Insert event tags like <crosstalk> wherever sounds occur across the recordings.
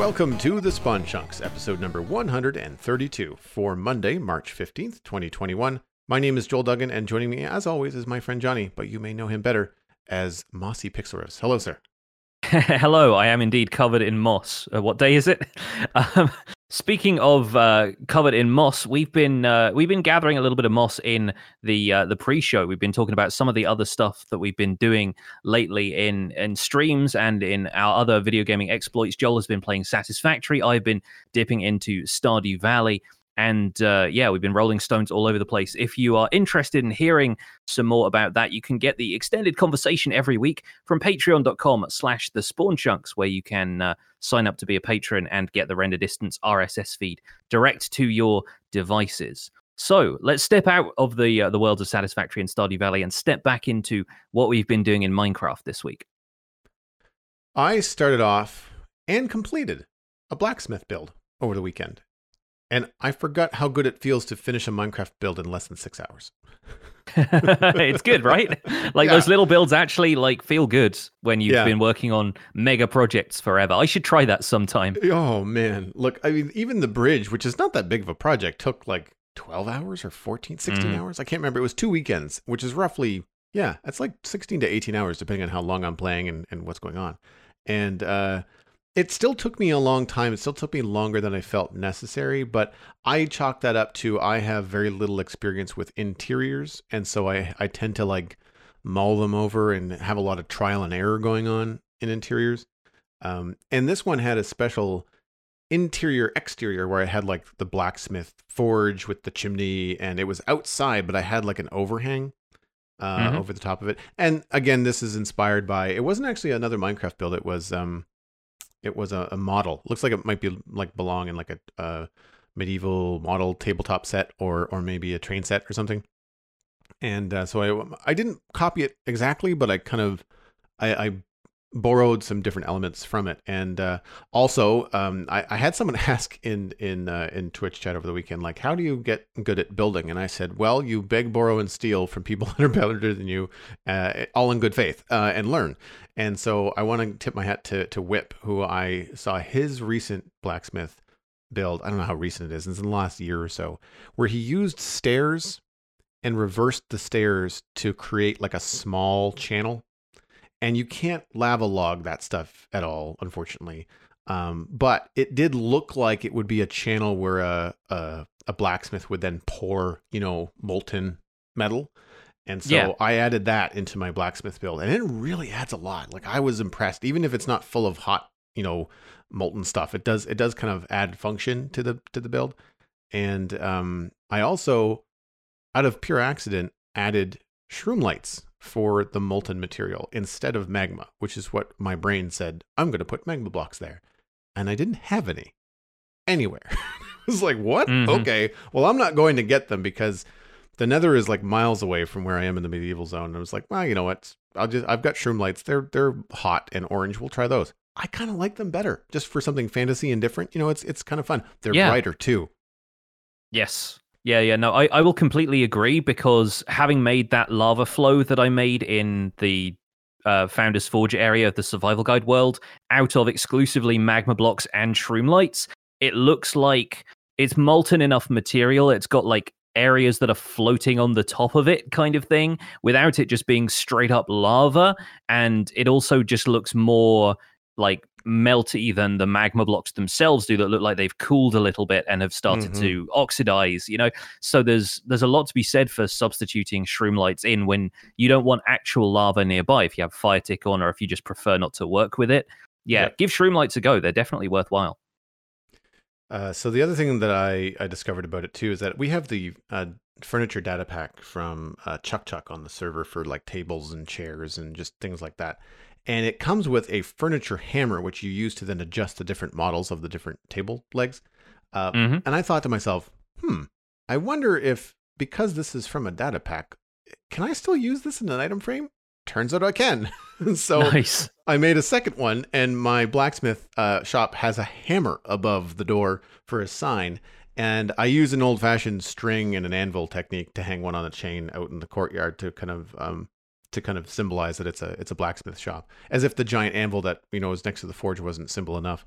Welcome to the Spawn Chunks, episode number 132 for Monday, March 15th, 2021. My name is Joel Duggan, and joining me, as always, is my friend Jonny, but you may know him better as Mossy Pixlriffs. Hello, sir. <laughs> Hello, I am indeed covered in moss. Uh, what day is it? <laughs> Um, speaking of uh, covered in moss, we've been uh, we've been gathering a little bit of moss in the uh, the pre-show. We've been talking about some of the other stuff that we've been doing lately in in streams and in our other video gaming exploits. Joel has been playing Satisfactory. I've been dipping into Stardew Valley. And uh, yeah, we've been rolling stones all over the place. If you are interested in hearing some more about that, you can get the extended conversation every week from patreon.com slash the spawn chunks, where you can uh, sign up to be a patron and get the render distance RSS feed direct to your devices. So let's step out of the uh, the worlds of Satisfactory and Stardew Valley and step back into what we've been doing in Minecraft this week. I started off and completed a blacksmith build over the weekend. And I forgot how good it feels to finish a Minecraft build in less than six hours. <laughs> it's good, right? <laughs> Like Yeah. those little builds actually like feel good when you've Yeah. been working on mega projects forever. I should try that sometime. Oh man, look, I mean, even the bridge, which is not that big of a project, took like 12 hours or 14, 16 Mm. hours. I can't remember. It was two weekends, which is roughly, yeah, it's like 16 to 18 hours, depending on how long I'm playing and, and what's going on. And uh, it still took me a long time. It still took me longer than I felt necessary, but I chalk that up to I have very little experience with interiors. And so I, I tend to like mull them over and have a lot of trial and error going on in interiors. Um, and this one had a special interior exterior where I had like the blacksmith forge with the chimney and it was outside, but I had like an overhang uh, Mhm. over the top of it. And again, this is inspired by it wasn't actually another Minecraft build. It was um it was a, a model. Looks like it might be like belong in like a uh, medieval model tabletop set or or maybe a train set or something. And uh, so I I didn't copy it exactly, but I kind of I, I borrowed some different elements from it. And uh, also, um, I, I had someone <laughs> ask in in uh, in Twitch chat over the weekend, like, how do you get good at building? And I said, well, you beg, borrow, and steal from people <laughs> that are better than you, uh, all in good faith, uh, and learn. And so I want to tip my hat to to Whip, who I saw his recent blacksmith build. I don't know how recent it is. It's in the last year or so, where he used stairs and reversed the stairs to create like a small channel and you can't lava log that stuff at all, unfortunately. Um, but it did look like it would be a channel where a, a a blacksmith would then pour, you know, molten metal. And so Yeah. I added that into my blacksmith build, and it really adds a lot. Like I was impressed, even if it's not full of hot, you know, molten stuff. It does it does kind of add function to the to the build. And um, I also, out of pure accident, added shroom lights for the molten material instead of magma, which is what my brain said, I'm going to put magma blocks there. And I didn't have any anywhere. <laughs> I was like, what? Mhm. Okay. Well, I'm not going to get them because the nether is like miles away from where I am in the medieval zone. And I was like, well, you know what? I'll just, I've got shroom lights. They're, they're hot and orange. We'll try those. I kind of like them better just for something fantasy and different. You know, it's, it's kind of fun. They're Yeah. brighter too. Yes. Yeah, yeah, no, I, I will completely agree because having made that lava flow that I made in the uh, Founders Forge area of the Survival Guide world out of exclusively magma blocks and shroom lights, it looks like it's molten enough material. It's got like areas that are floating on the top of it, kind of thing, without it just being straight up lava. And it also just looks more like melty than the magma blocks themselves do that look like they've cooled a little bit and have started Mhm. to oxidize you know? So there's there's a lot to be said for substituting shroom lights in when you don't want actual lava nearby if you have fire tick on or if you just prefer not to work with it. Yeah give shroom lights a go. They're definitely worthwhile. Uh, so the other thing that I, I discovered about it too is that we have the uh, furniture data pack from uh, Chuck Chuck on the server for like tables and chairs and just things like that. And it comes with a furniture hammer, which you use to then adjust the different models of the different table legs. Uh, Mhm. And I thought to myself, hmm, I wonder if because this is from a data pack, can I still use this in an item frame? Turns out I can. <laughs> so nice I made a second one, and my blacksmith uh, shop has a hammer above the door for a sign. And I use an old fashioned string and an anvil technique to hang one on a chain out in the courtyard to kind of um, to kind of symbolize that it's a it's a blacksmith shop, as if the giant anvil that you know is next to the forge wasn't simple enough.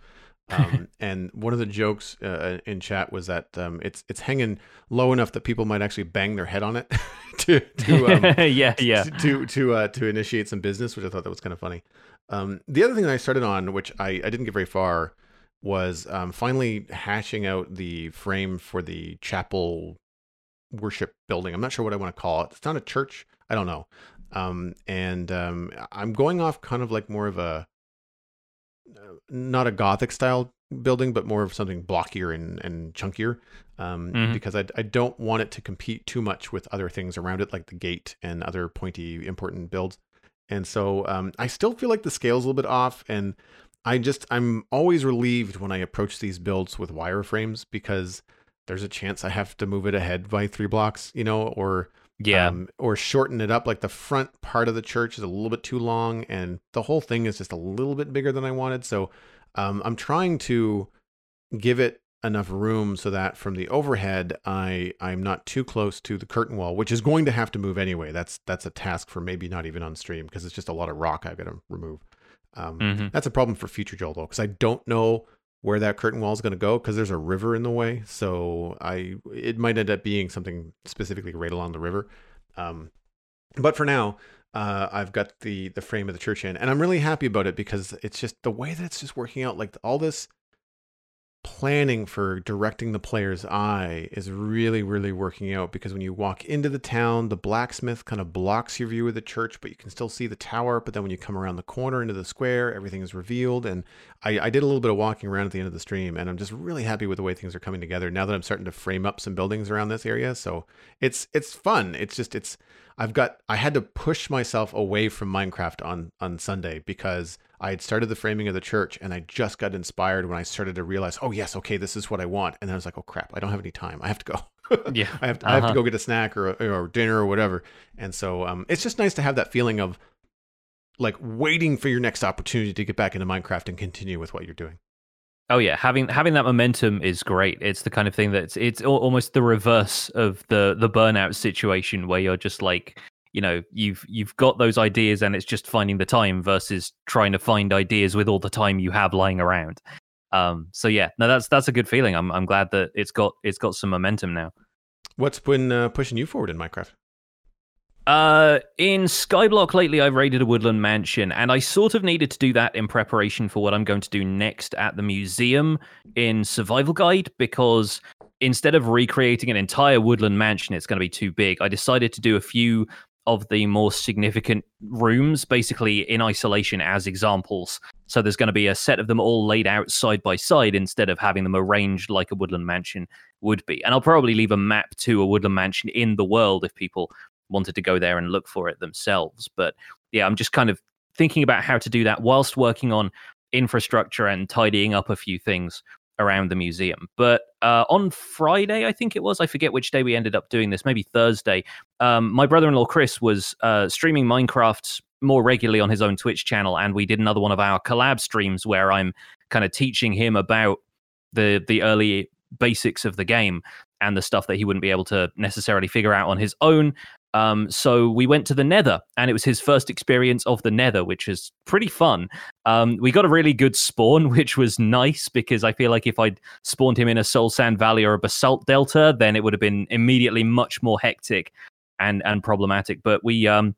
Um, <laughs> and one of the jokes uh, in chat was that um, it's it's hanging low enough that people might actually bang their head on it <laughs> to to um, <laughs> yeah yeah to to to, uh, to initiate some business, which I thought that was kind of funny. Um, the other thing that I started on, which I, I didn't get very far, was um, finally hashing out the frame for the chapel worship building. I'm not sure what I want to call it. It's not a church. I don't know. Um, and um, I'm going off kind of like more of a uh, not a gothic style building, but more of something blockier and, and chunkier. Um, Mhm. Because I, I don't want it to compete too much with other things around it, like the gate and other pointy, important builds. And so um, I still feel like the scale's a little bit off. And I just, I'm always relieved when I approach these builds with wireframes because there's a chance I have to move it ahead by three blocks, you know, or yeah um, or shorten it up. Like the front part of the church is a little bit too long, and the whole thing is just a little bit bigger than I wanted. So um, I'm trying to give it enough room so that from the overhead, I I'm not too close to the curtain wall, which is going to have to move anyway. That's that's a task for maybe not even on stream because it's just a lot of rock I've got to remove. Um, Mhm. That's a problem for future Joel though, because I don't know where that curtain wall is going to go because there's a river in the way. So I it might end up being something specifically right along the river. Um, but for now, uh, I've got the the frame of the church in, and I'm really happy about it because it's just the way that it's just working out. Like all this planning for directing the player's eye is really really working out because when you walk into the town the blacksmith kind of blocks your view of the church but you can still see the tower. But then when you come around the corner into the square everything is revealed. And I, I did a little bit of walking around at the end of the stream and i'm just really happy with the way things are coming together now that i'm starting to frame up some buildings around this area. So it's it's fun. It's just it's i've got i had to push myself away from minecraft on on sunday because I had started the framing of the church and I just got inspired when I started to realize, oh yes, okay, this is what I want. And then I was like, oh crap, I don't have any time. I have to go. <laughs> yeah I have to, I have to Uh-huh. go get a snack or or dinner or whatever. And so um, it's just nice to have that feeling of like waiting for your next opportunity to get back into Minecraft and continue with what you're doing. Oh yeah, having having that momentum is great. It's the kind of thing that's it's al- almost the reverse of the the burnout situation where you're just like, you know, you've you've got those ideas and it's just finding the time versus trying to find ideas with all the time you have lying around. Um, so yeah, no, that's that's a good feeling. I'm I'm glad that it's got it's got some momentum now. What's been uh, pushing you forward in Minecraft? Uh, in Skyblock lately, I've raided a woodland mansion, and I sort of needed to do that in preparation for what I'm going to do next at the museum in Survival Guide because instead of recreating an entire woodland mansion, it's going to be too big. I decided to do a few of the more significant rooms basically in isolation as examples. So there's going to be a set of them all laid out side by side instead of having them arranged like a woodland mansion would be. And I'll probably leave a map to a woodland mansion in the world if people wanted to go there and look for it themselves. But yeah, I'm just kind of thinking about how to do that whilst working on infrastructure and tidying up a few things around the museum. But uh, on Friday, I think it was, I forget which day we ended up doing this, maybe Thursday, um, my brother in law Chris was uh, streaming Minecraft more regularly on his own Twitch channel. And we did another one of our collab streams where I'm kind of teaching him about the the early basics of the game and the stuff that he wouldn't be able to necessarily figure out on his own. Um, so we went to the Nether, and it was his first experience of the Nether, which is pretty fun. Um, we got a really good spawn, <laughs> which was nice because I feel like if I'd spawned him in a Soul Sand Valley or a Basalt Delta, then it would have been immediately much more hectic and and problematic. But we um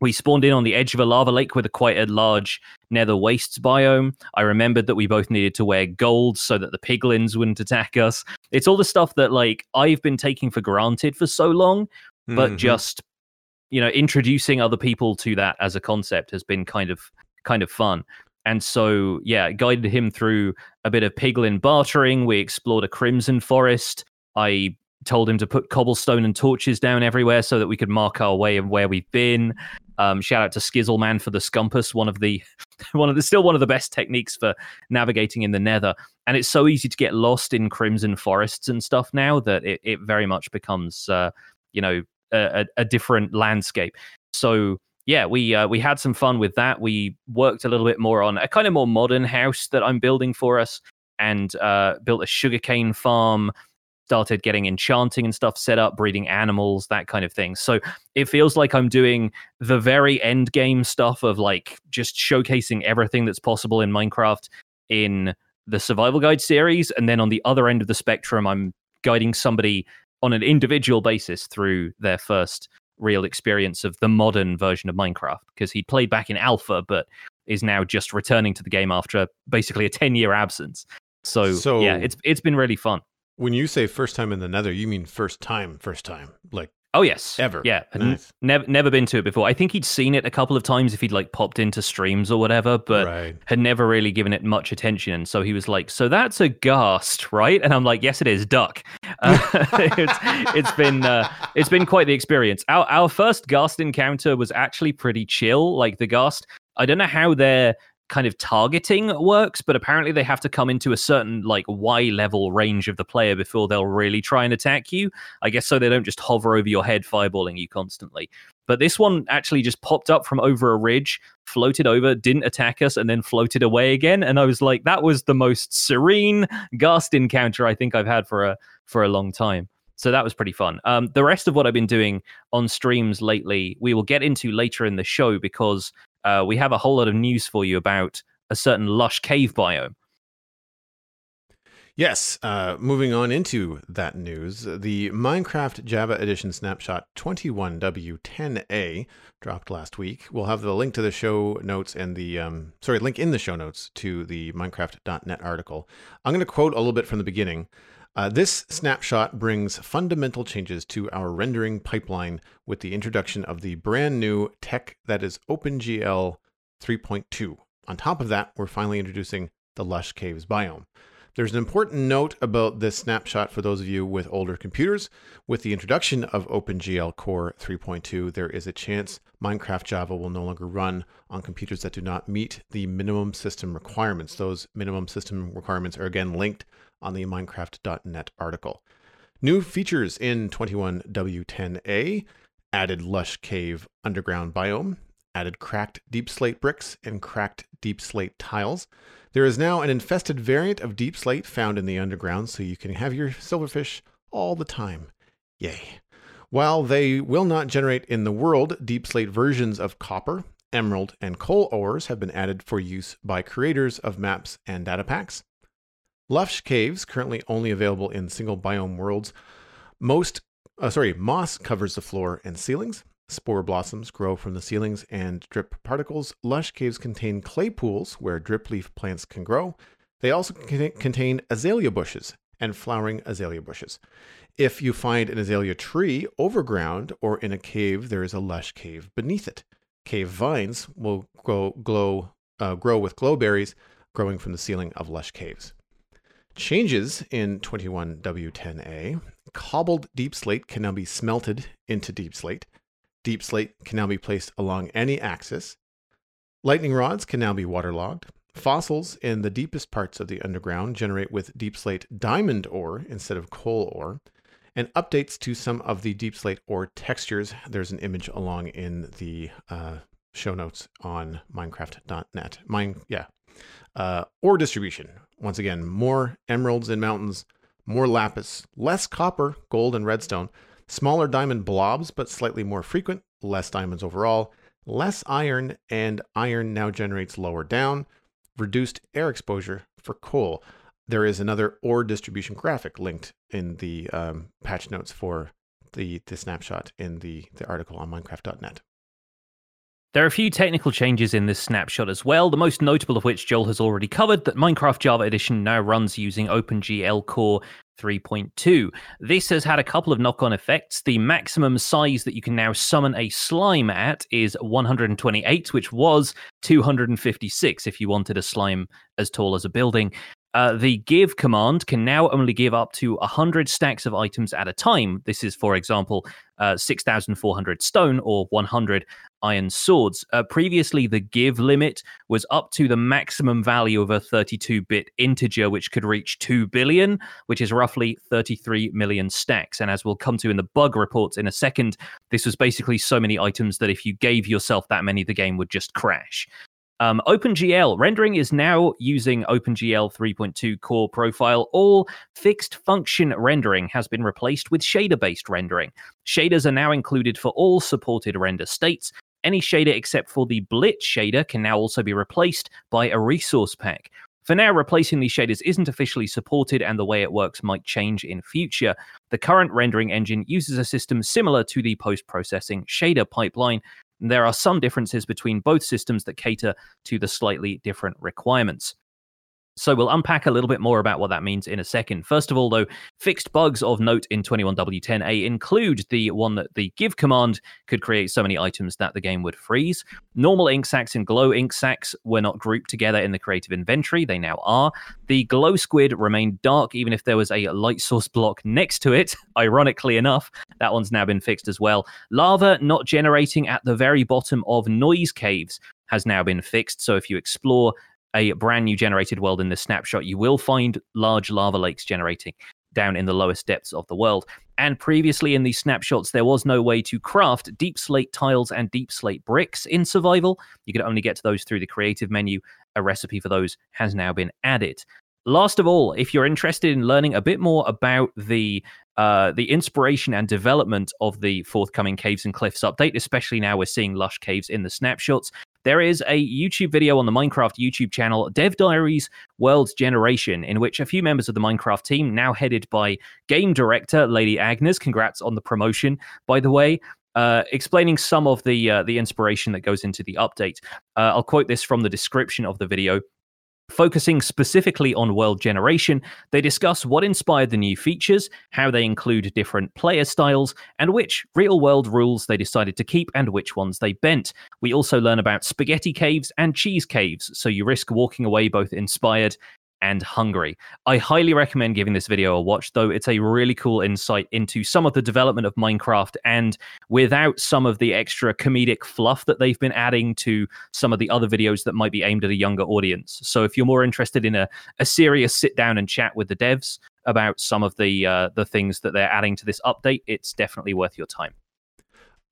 we spawned in on the edge of a lava lake with a quite a large nether wastes biome. I remembered that we both needed to wear gold so that the piglins wouldn't attack us. It's all the stuff that like I've been taking for granted for so long, but Mhm. just you know introducing other people to that as a concept has been kind of kind of fun. And so yeah, guided him through a bit of piglin bartering. We explored a crimson forest. I told him to put cobblestone and torches down everywhere so that we could mark our way and where we've been. Um, shout out to Skizzleman for the Scumpus, one of the <laughs> one of the still one of the best techniques for navigating in the Nether. And it's so easy to get lost in crimson forests and stuff now that it, it very much becomes uh, you know a, a, different landscape. So yeah, we uh, we had some fun with that. We worked a little bit more on a kind of more modern house that I'm building for us, and uh, built a sugarcane farm. Started getting enchanting and stuff set up, breeding animals, that kind of thing. So it feels like I'm doing the very end game stuff of like just showcasing everything that's possible in Minecraft in the survival guide series, and then on the other end of the spectrum, I'm guiding somebody on an individual basis through their first real experience of the modern version of Minecraft because he played back in alpha, but is now just returning to the game after basically a 10 year absence. So, So- yeah, it's it's been really fun. When you say first time in the Nether, you mean first time, first time, like Oh yes, Ever. Yeah, Nice. never never been to it before. I think he'd seen it a couple of times if he'd like popped into streams or whatever, but right. had never really given it much attention. And so he was like, "So that's a ghast, right?" And I'm like, "Yes, it is, duck." <laughs> Uh, <laughs> it's it's been uh, it's been quite the experience. Our our first ghast encounter was actually pretty chill. Like the ghast, I don't know how their kind of targeting works, but apparently they have to come into a certain like Y level range of the player before they'll really try and attack you. I guess so they don't just hover over your head fireballing you constantly. But this one actually just popped up from over a ridge, floated over, didn't attack us, and then floated away again. And I was like, that was the most serene ghast encounter I think I've had for a for a long time. So that was pretty fun. Um, the rest of what I've been doing on streams lately, we will get into later in the show because uh, we have a whole lot of news for you about a certain lush cave biome. Yes, uh, moving on into that news, the Minecraft Java Edition Snapshot 21W10A dropped last week. We'll have the link to the show notes and the, um, sorry, link in the show notes to the Minecraft.net article. I'm going to quote a little bit from the beginning. Uh, this snapshot brings fundamental changes to our rendering pipeline with the introduction of the brand new tech that is OpenGL 3.2. On top of that, we're finally introducing the Lush Caves biome. There's an important note about this snapshot for those of you with older computers. With the introduction of OpenGL Core 3.2, there is a chance Minecraft Java will no longer run on computers that do not meet the minimum system requirements. Those minimum system requirements are again linked on the Minecraft.net article. New features in 21W10A added Lush Cave underground biome, added cracked deep slate bricks and cracked deep slate tiles. There is now an infested variant of deep slate found in the underground, so you can have your silverfish all the time. Yay. While they will not generate in the world, deep slate versions of copper, emerald, and coal ores have been added for use by creators of maps and data packs. Lush Caves, currently only available in single biome worlds, most uh, sorry, moss covers the floor and ceilings. Spore blossoms grow from the ceilings and drip particles. Lush caves contain clay pools where drip leaf plants can grow. They also con- contain azalea bushes and flowering azalea bushes. If you find an azalea tree overground or in a cave, there is a lush cave beneath it. Cave vines will grow, glow, uh, grow with glowberries growing from the ceiling of lush caves. Changes in 21W10A. Cobbled deep slate can now be smelted into deep slate. Deep slate can now be placed along any axis. Lightning rods can now be waterlogged. Fossils in the deepest parts of the underground generate with deep slate diamond ore instead of coal ore. And updates to some of the deep slate ore textures. There's an image along in the uh, show notes on Minecraft.net. Mine, yeah. Uh, ore distribution. Once again, more emeralds in mountains, more lapis, less copper, gold, and redstone, smaller diamond blobs, but slightly more frequent, less diamonds overall, less iron, and iron now generates lower down, reduced air exposure for coal. There is another ore distribution graphic linked in the um, patch notes for the, the snapshot in the, the article on Minecraft.net. There are a few technical changes in this snapshot as well, the most notable of which Joel has already covered that Minecraft Java Edition now runs using OpenGL Core 3.2. This has had a couple of knock on effects. The maximum size that you can now summon a slime at is 128, which was 256 if you wanted a slime as tall as a building. Uh, the give command can now only give up to 100 stacks of items at a time. This is, for example, uh, 6,400 stone or 100 iron swords. Uh, previously, the give limit was up to the maximum value of a 32 bit integer, which could reach 2 billion, which is roughly 33 million stacks. And as we'll come to in the bug reports in a second, this was basically so many items that if you gave yourself that many, the game would just crash. Um, OpenGL rendering is now using OpenGL 3.2 core profile. All fixed function rendering has been replaced with shader based rendering. Shaders are now included for all supported render states. Any shader except for the blit shader can now also be replaced by a resource pack. For now, replacing these shaders isn't officially supported, and the way it works might change in future. The current rendering engine uses a system similar to the post processing shader pipeline. There are some differences between both systems that cater to the slightly different requirements. So we'll unpack a little bit more about what that means in a second. First of all, though, fixed bugs of note in 21W10A include the one that the give command could create so many items that the game would freeze. Normal ink sacs and glow ink sacs were not grouped together in the creative inventory. They now are. The glow squid remained dark even if there was a light source block next to it. <laughs> Ironically enough, that one's now been fixed as well. Lava not generating at the very bottom of noise caves has now been fixed. So if you explore a brand new generated world in this snapshot, you will find large lava lakes generating down in the lowest depths of the world. And previously in these snapshots, there was no way to craft deep slate tiles and deep slate bricks in survival. You could only get to those through the creative menu. A recipe for those has now been added. Last of all, if you're interested in learning a bit more about the uh, the inspiration and development of the forthcoming Caves and Cliffs update, especially now we're seeing lush caves in the snapshots, there is a YouTube video on the Minecraft YouTube channel, Dev Diaries World Generation, in which a few members of the Minecraft team, now headed by game director Lady Agnes, congrats on the promotion, by the way, uh, explaining some of the uh, the inspiration that goes into the update. Uh, I'll quote this from the description of the video. Focusing specifically on world generation, they discuss what inspired the new features, how they include different player styles, and which real world rules they decided to keep and which ones they bent. We also learn about spaghetti caves and cheese caves, so you risk walking away both inspired and hungry. I highly recommend giving this video a watch, though it's a really cool insight into some of the development of Minecraft and without some of the extra comedic fluff that they've been adding to some of the other videos that might be aimed at a younger audience. So if you're more interested in a, a serious sit down and chat with the devs about some of the uh, the things that they're adding to this update, it's definitely worth your time.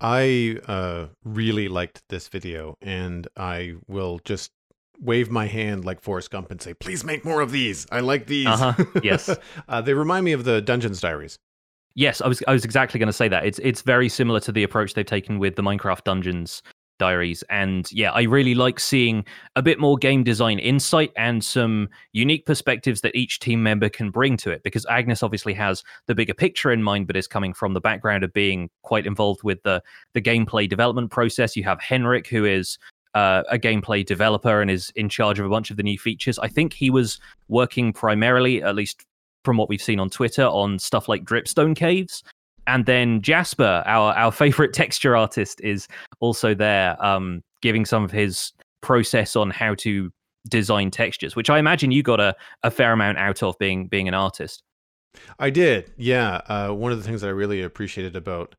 I uh, really liked this video, and I will just wave my hand like Forrest Gump and say, "Please make more of these. I like these." Uh-huh. Yes. <laughs> uh, they remind me of the Dungeons Diaries. Yes, I was I was exactly going to say that. It's it's very similar to the approach they've taken with the Minecraft Dungeons diaries and yeah i really like seeing a bit more game design insight and some unique perspectives that each team member can bring to it because agnes obviously has the bigger picture in mind but is coming from the background of being quite involved with the the gameplay development process you have henrik who is uh, a gameplay developer and is in charge of a bunch of the new features. I think he was working primarily, at least from what we've seen on Twitter, on stuff like dripstone caves. And then Jasper, our our <laughs> favorite texture artist, is also there, um, giving some of his process on how to design textures, which I imagine you got a, a fair amount out of being being an artist. I did, yeah. Uh, one of the things I really appreciated about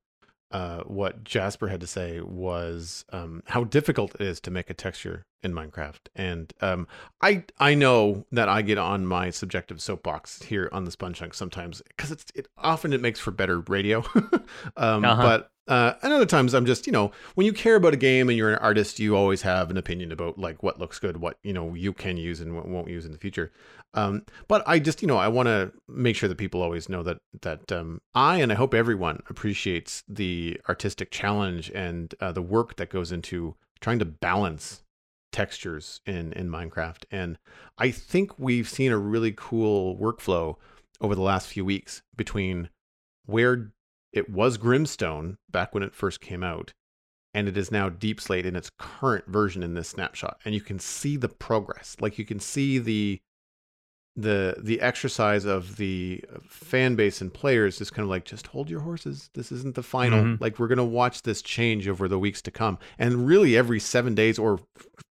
uh, what Jasper had to say was um, how difficult it is to make a texture in Minecraft, and um, I I know that I get on my subjective soapbox here on the Spawn Chunk sometimes because it's it often it makes for better radio, <laughs> um, uh-huh. but uh, and other times I'm just, you know, when you care about a game and you're an artist, you always have an opinion about like what looks good, what, you know, you can use and what won't use in the future. Um, but I just, you know, I want to make sure that people always know that, that um, I, and I hope everyone appreciates the artistic challenge and uh, the work that goes into trying to balance textures in, in Minecraft. And I think we've seen a really cool workflow over the last few weeks between where it was Grimstone back when it first came out, and it is now Deep Slate in its current version in this snapshot. And you can see the progress. Like you can see the the the exercise of the fan base and players is kind of like just hold your horses this isn't the final mm-hmm. like we're going to watch this change over the weeks to come and really every 7 days or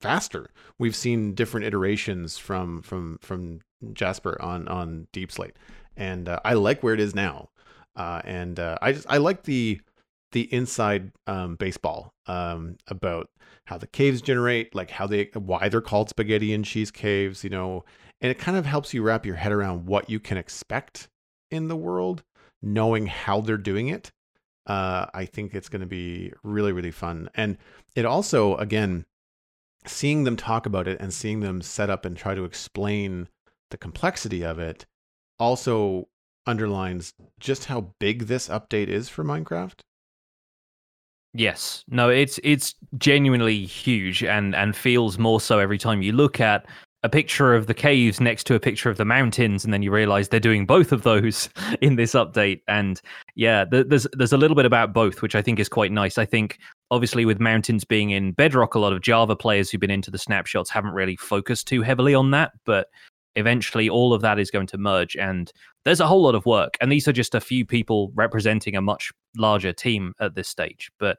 faster we've seen different iterations from from from Jasper on on Deep Slate and uh, I like where it is now uh, and uh, I just I like the the inside um, baseball um, about how the caves generate, like how they why they're called spaghetti and cheese caves, you know, and it kind of helps you wrap your head around what you can expect in the world, knowing how they're doing it. Uh, I think it's going to be really really fun, and it also again seeing them talk about it and seeing them set up and try to explain the complexity of it also underlines just how big this update is for Minecraft. Yes. No, it's it's genuinely huge and and feels more so every time you look at a picture of the caves next to a picture of the mountains, and then you realize they're doing both of those <laughs> in this update. And yeah, there's there's a little bit about both, which I think is quite nice. I think obviously with mountains being in Bedrock, a lot of Java players who've been into the snapshots haven't really focused too heavily on that, but eventually all of that is going to merge and there's a whole lot of work. And these are just a few people representing a much larger team at this stage. But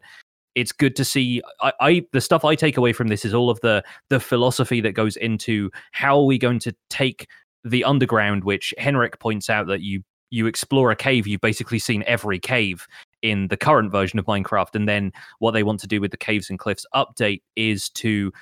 it's good to see I, I, the stuff i take away from this is all of the the philosophy that goes into how are we going to take the underground which henrik points out that you you explore a cave you've basically seen every cave in the current version of minecraft. And then what they want to do with the caves and cliffs update is to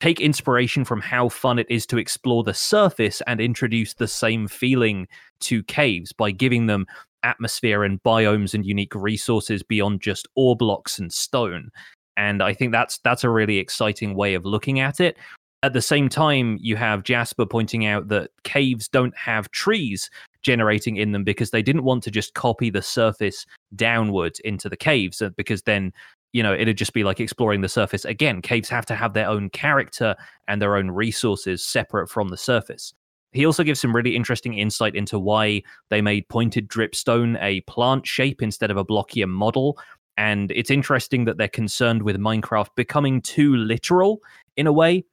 take inspiration from how fun it is to explore the surface and introduce the same feeling to caves by giving them atmosphere and biomes and unique resources beyond just ore blocks and stone. And I think that's that's a really exciting way of looking at it. At the same time, you have Jasper pointing out that caves don't have trees generating in them because they didn't want to just copy the surface downward into the caves uh, because then you know it'd just be like exploring the surface. Again caves have to have their own character and their own resources separate from the surface. He also gives some really interesting insight into why they made pointed dripstone a plant shape instead of a blockier model. And it's interesting that they're concerned with minecraft becoming too literal in a way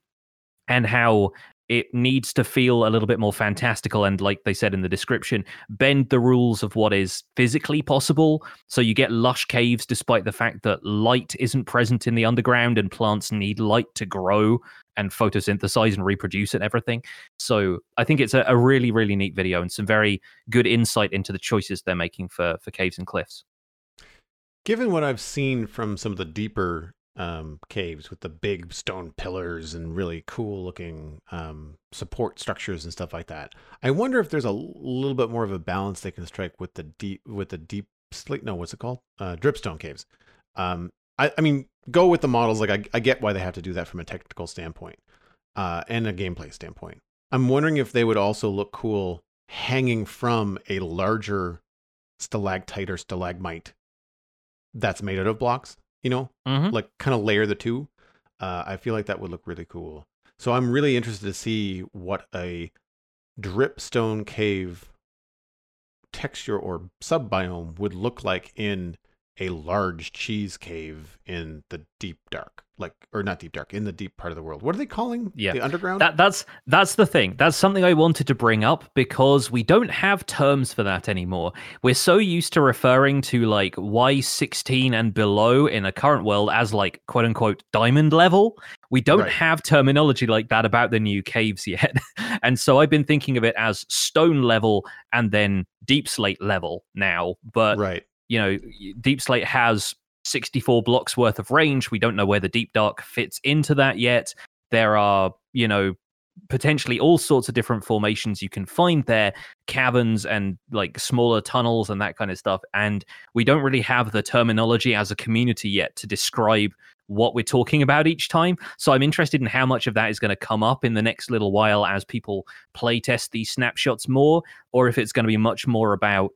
and how it needs to feel a little bit more fantastical and like they said in the description bend the rules of what is physically possible. So you get lush caves despite the fact that light isn't present in the underground and plants need light to grow and photosynthesize and reproduce and everything. So i think it's a, a really really neat video and some very good insight into the choices they're making for for caves and cliffs. Given what i've seen from some of the deeper um, caves with the big stone pillars and really cool looking um, support structures and stuff like that. I wonder if there's a little bit more of a balance they can strike with the deep with the deep slate. No, what's it called? Uh, dripstone caves. Um, I, I mean, go with the models. Like I, I get why they have to do that from a technical standpoint uh, and a gameplay standpoint. I'm wondering if they would also look cool hanging from a larger stalactite or stalagmite that's made out of blocks you know, mm-hmm. like kind of layer the two. Uh, I feel like that would look really cool. So I'm really interested to see what a dripstone cave texture or sub biome would look like in a large cheese cave in the deep dark like or not deep dark in the deep part of the world. What are they calling yeah. the underground? That, that's that's the thing. That's something i wanted to bring up because we don't have terms for that anymore. We're so used to referring to like y16 and below in a current world as like quote unquote diamond level. We don't right. have terminology like that about the new caves yet. <laughs> And so i've been thinking of it as stone level and then deep slate level now. But right. you know deep slate has 64 blocks worth of range. We don't know where the Deep Dark fits into that yet. There are, you know, potentially all sorts of different formations you can find there caverns and like smaller tunnels and that kind of stuff and we don't really have the terminology as a community yet to describe what we're talking about each time so i'm interested in how much of that is going to come up in the next little while as people play test these snapshots more or if it's going to be much more about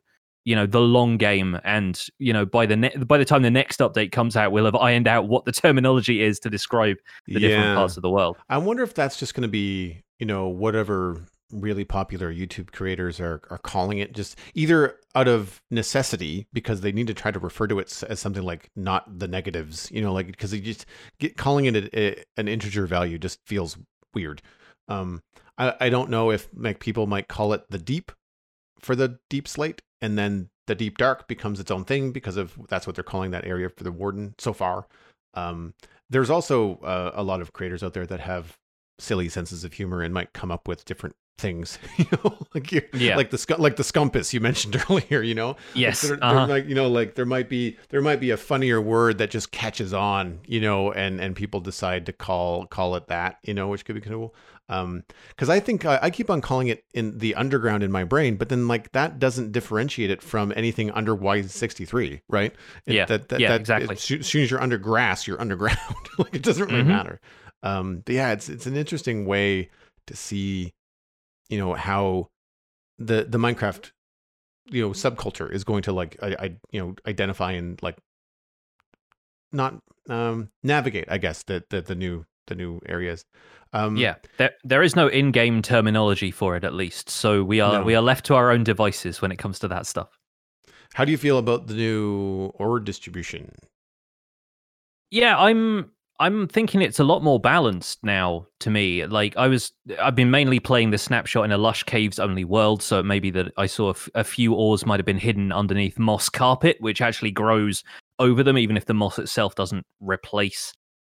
you know the long game. And you know by the ne- by the time the next update comes out we'll have ironed out what the <laughs> terminology is to describe the yeah. different parts of the world. I wonder if that's just going to be you know whatever really popular youtube creators are are calling it just either out of necessity because they need to try to refer to it as something like not the negatives you know like because they just get calling it a, a, an integer value just feels weird. Um I, I don't know if like people might call it the deep for the deep slate and then the deep dark becomes its own thing because of that's what they're calling that area for the warden so far. Um, there's also uh, a lot of creators out there that have silly senses of humor and might come up with different things, <laughs> you know, like yeah, like the like the scumpus you mentioned <laughs> earlier, you know. Yes, like, uh-huh. like you know, like there might be there might be a funnier word that just catches on, you know, and and people decide to call call it that, you know, which could be cool. Um, because I think I, I keep on calling it in the underground in my brain, but then like that doesn't differentiate it from anything under Y63, right? It, yeah, that, that, yeah, that, exactly. As soon as you're under grass, you're underground. <laughs> like it doesn't really mm-hmm. matter. Um, but yeah, it's it's an interesting way to see you know how the the Minecraft you know subculture is going to like I, I you know identify and like not um navigate I guess the the, the new the new areas. Um, yeah, there there is no in-game terminology for it, at least. So we are No. we are left to our own devices when it comes to that stuff. How do you feel about the new ore distribution? Yeah, I'm I'm thinking it's a lot more balanced now to me. Like I was I've been mainly playing the snapshot in a lush caves only world, so it may be that I saw a, f- a few ores might have been hidden underneath moss carpet, which actually grows over them, even if the moss itself doesn't replace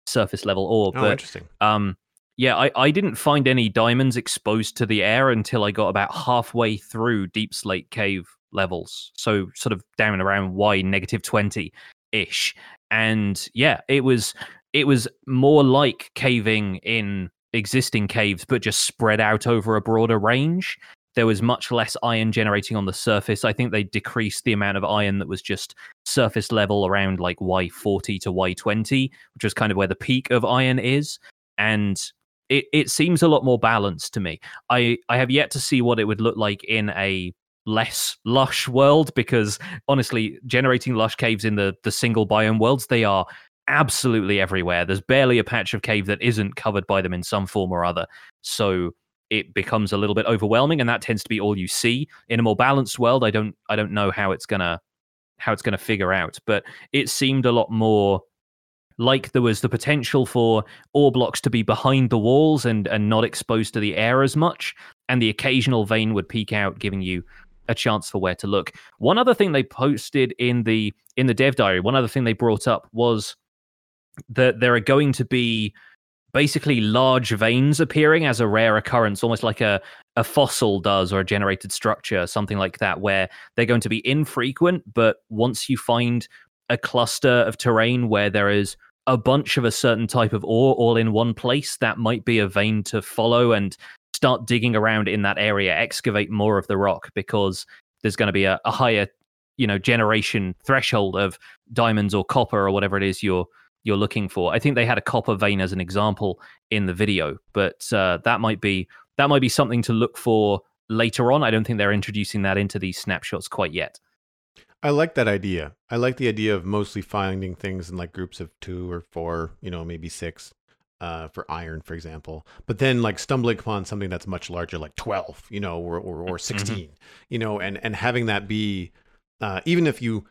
surface level ore. Oh, but interesting. um, yeah, I, I didn't find any diamonds exposed to the air until I got about halfway through Deep Slate Cave levels. So sort of down around Y negative twenty ish. And yeah, it was it was more like caving in existing caves, but just spread out over a broader range. There was much less iron generating on the surface. I think they decreased the amount of iron that was just surface level around like Y40 to Y20, which was kind of where the peak of iron is. And it, it seems a lot more balanced to me. I, I have yet to see what it would look like in a less lush world because honestly, generating lush caves in the, the single biome worlds, they are absolutely everywhere. There's barely a patch of cave that isn't covered by them in some form or other. So it becomes a little bit overwhelming and that tends to be all you see. In a more balanced world, I don't I don't know how it's gonna how it's gonna figure out. But it seemed a lot more like there was the potential for ore blocks to be behind the walls and and not exposed to the air as much and the occasional vein would peek out giving you a chance for where to look one other thing they posted in the in the dev diary one other thing they brought up was that there are going to be basically large veins appearing as a rare occurrence almost like a a fossil does or a generated structure something like that where they're going to be infrequent but once you find a cluster of terrain where there is a bunch of a certain type of ore all in one place, that might be a vein to follow and start digging around in that area, excavate more of the rock because there's going to be a, a higher, you know, generation threshold of diamonds or copper or whatever it is you're you're looking for. I think they had a copper vein as an example in the video, but uh, that might be that might be something to look for later on. I don't think they're introducing that into these snapshots quite yet. I like that idea. I like the idea of mostly finding things in like groups of two or four, you know, maybe six, uh, for iron, for example. But then like stumbling upon something that's much larger, like twelve, you know, or or, or 16 you know, and and having that be, uh, even if you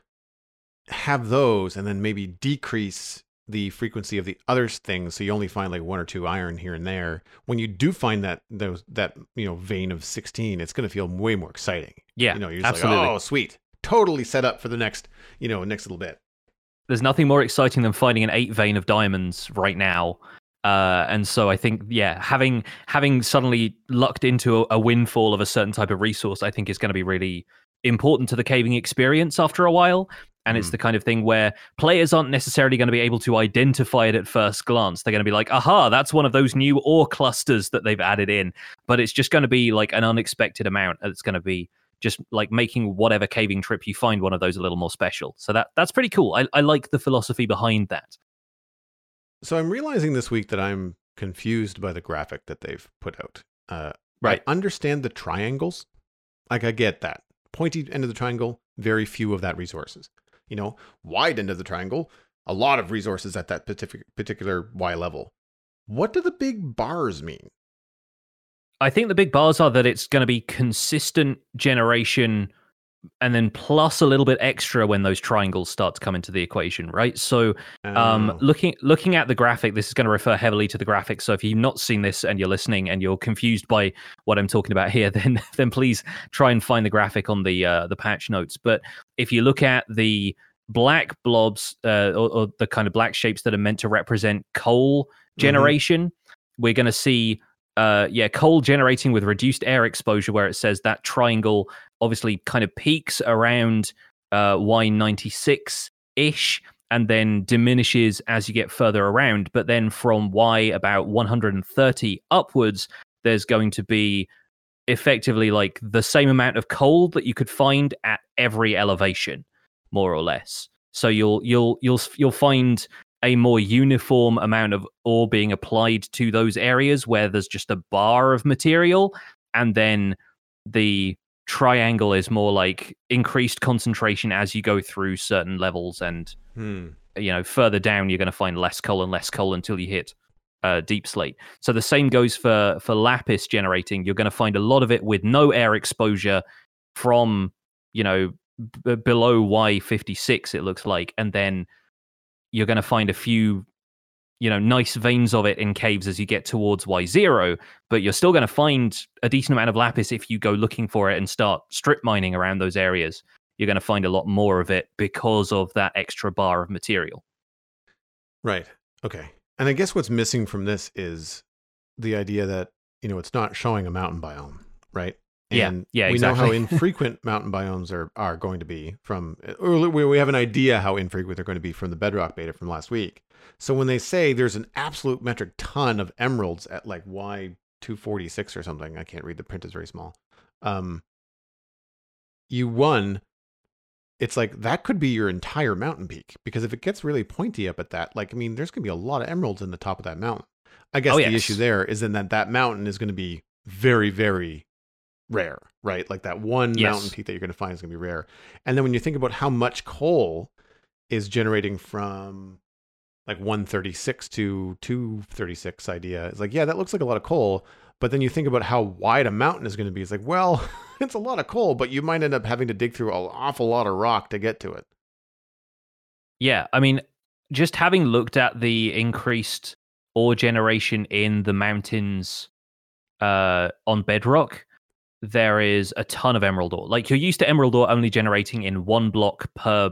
have those, and then maybe decrease the frequency of the other things, so you only find like one or two iron here and there. When you do find that those that you know vein of sixteen, it's going to feel way more exciting. Yeah, you know, you're just absolutely. like, oh, sweet, totally set up for the next, you know, next little bit. there's nothing more exciting than finding an eight vein of diamonds right now. Uh, and so I think, yeah, having having suddenly lucked into a, a windfall of a certain type of resource, I think is going to be really important to the caving experience after a while. And it's Mm. the kind of thing where players aren't necessarily going to be able to identify it at first glance. They're going to be like, aha, that's one of those new ore clusters that they've added in. But it's just going to be like an unexpected amount. and It's going to be just like making whatever caving trip you find one of those a little more special. So that that's pretty cool. I, I like the philosophy behind that. So I'm realizing this week that I'm confused by the graphic that they've put out. Uh, Right. I understand the triangles. Like I get that. Pointy end of the triangle, very few of that resources. You know, wide end of the triangle, a lot of resources at that particular Y level. What do the big bars mean? I think the big bars are that it's going to be consistent generation and then plus a little bit extra when those triangles start to come into the equation, right? So um Oh, looking looking at the graphic this is going to refer heavily to the graphic. So if you've not seen this and you're listening and you're confused by what i'm talking about here <laughs> then then please try and find the graphic on the uh, the patch notes. But if you look at the black blobs uh, or, or the kind of black shapes that are meant to represent coal generation we're going to see uh yeah coal generating with reduced air exposure where it says that triangle obviously kind of peaks around uh y96 ish and then diminishes as you get further around. But then from Y about 130 upwards, there's going to be effectively like the same amount of coal that you could find at every elevation, more or less. So you'll you'll you'll you'll find a more uniform amount of ore being applied to those areas where there's just a bar of material, and then the triangle is more like increased concentration as you go through certain levels and hmm. you know further down you're going to find less coal and less coal until you hit uh, deep slate. So the same goes for for lapis generating. You're going to find a lot of it with no air exposure from you know b- below Y56. It looks like, and then you're going to find a few you know nice veins of it in caves as you get towards y0 but you're still going to find a decent amount of lapis if you go looking for it and start strip mining around those areas. You're going to find a lot more of it because of that extra bar of material. Right. Okay. And i guess what's missing from this is the idea that you know it's not showing a mountain biome right and yeah, yeah, we exactly. know how <laughs> infrequent mountain biomes are are going to be from, or we have an idea how infrequent they're going to be from the bedrock beta from last week. So when they say there's an absolute metric ton of emeralds at like Y two forty six or something, I can't read the print is very small. Um, you won. It's like that could be your entire mountain peak because if it gets really pointy up at that, like I mean, there's going to be a lot of emeralds in the top of that mountain. I guess oh, the yes. issue there is in that that mountain is going to be very very rare, right? Like that one Yes. mountain peak that you're going to find is going to be rare. And then when you think about how much coal is generating from like 136 to 236 idea, it's like, yeah, that looks like a lot of coal. But then you think about how wide a mountain is going to be. It's like, well, <laughs> it's a lot of coal, but you might end up having to dig through an awful lot of rock to get to it. Yeah, I mean, just having looked at the increased ore generation in the mountains uh, on Bedrock, there is a ton of emerald ore. Like you're used to emerald ore only generating in one block per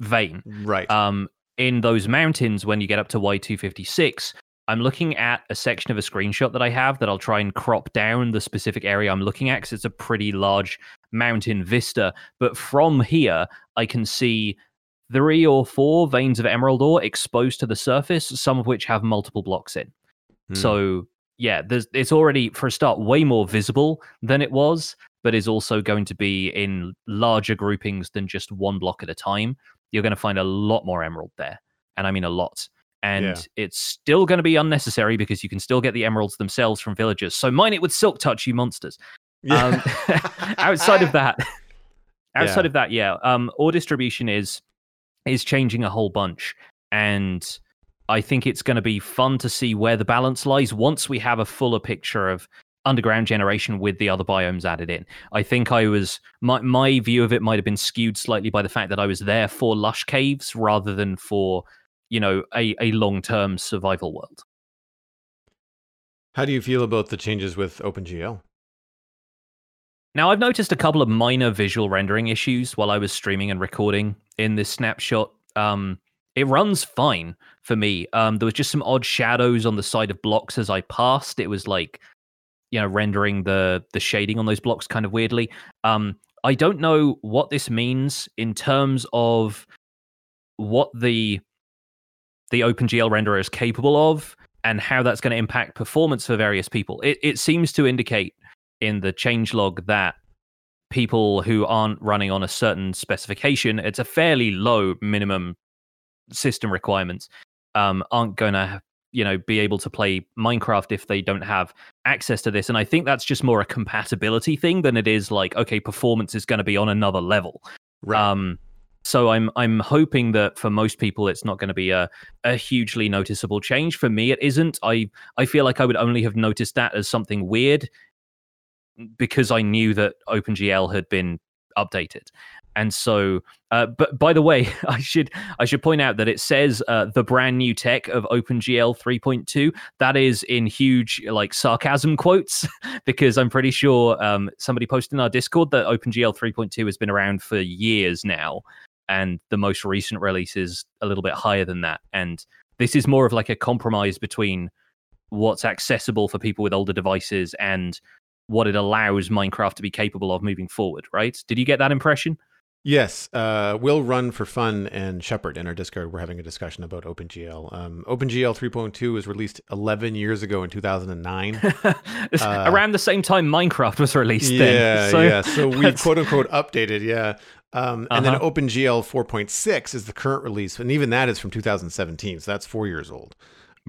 vein. Right. Um, in those mountains, when you get up to Y256, I'm looking at a section of a screenshot that I have that I'll try and crop down the specific area I'm looking at because it's a pretty large mountain vista. But from here, I can see three or four veins of emerald ore exposed to the surface, some of which have multiple blocks in. Hmm. So yeah, there's it's already for a start way more visible than it was, but is also going to be in larger groupings than just one block at a time. You're going to find a lot more emerald there, and I mean a lot. And Yeah. it's still going to be unnecessary because you can still get the emeralds themselves from villagers. So mine it with silk touch, you monsters. Um, <laughs> outside of that, <laughs> outside Yeah. of that, yeah, um, ore distribution is is changing a whole bunch, and I think it's going to be fun to see where the balance lies once we have a fuller picture of underground generation with the other biomes added in. I think I was my my view of it might have been skewed slightly by the fact that I was there for lush caves rather than for you know a a long term survival world. How do you feel about the changes with OpenGL? Now, I've noticed a couple of minor visual rendering issues while I was streaming and recording in this snapshot. Um, it runs fine for me. Um, there was just some odd shadows on the side of blocks as I passed. It was like, you know, rendering the the shading on those blocks kind of weirdly. Um, I don't know what this means in terms of what the the OpenGL renderer is capable of and how that's going to impact performance for various people. It it seems to indicate in the changelog that people who aren't running on a certain specification, it's a fairly low minimum system requirements, um, aren't going to you know be able to play Minecraft if they don't have access to this. And I think that's just more a compatibility thing than it is like okay, performance is going to be on another level. Right. Um, so I'm I'm hoping that for most people it's not going to be a, a hugely noticeable change. For me, it isn't. I I feel like I would only have noticed that as something weird because I knew that OpenGL had been updated. And so, uh, but by the way, <laughs> I should I should point out that it says uh, the brand new tech of OpenGL 3.2. That is in huge like sarcasm quotes <laughs> because I'm pretty sure um, somebody posted in our Discord that OpenGL 3.2 has been around for years now, and the most recent release is a little bit higher than that. And this is more of like a compromise between what's accessible for people with older devices and what it allows Minecraft to be capable of moving forward, right? Did you get that impression? Yes, uh, Will Run for Fun and Shepard in our Discord we're having a discussion about OpenGL. Um, OpenGL 3.2 was released 11 years ago in 2009. <laughs> It's Around the same time Minecraft was released. Uh, yeah, then. <laughs> So yeah. So we that's- quote unquote updated, yeah. Um, and then Uh-huh. OpenGL 4.6 is the current release, and even that is from 2017, so that's four years old.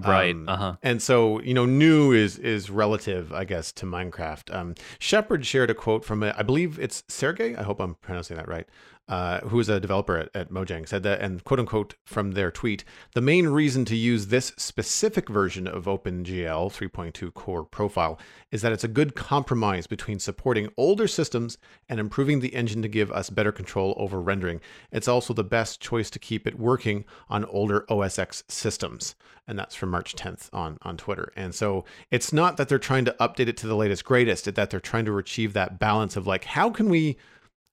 Right. Um, uh huh. And so, you know, new is is relative, I guess, to Minecraft. Um, Shepard shared a quote from, a, I believe it's Sergey. I hope I'm pronouncing that right. Uh, who is a developer at, at Mojang, said that, and quote unquote from their tweet, the main reason to use this specific version of OpenGL 3.2 core profile is that it's a good compromise between supporting older systems and improving the engine to give us better control over rendering. It's also the best choice to keep it working on older OS X systems. And that's from March 10th on, on Twitter. And so it's not that they're trying to update it to the latest, greatest, that they're trying to achieve that balance of like, how can we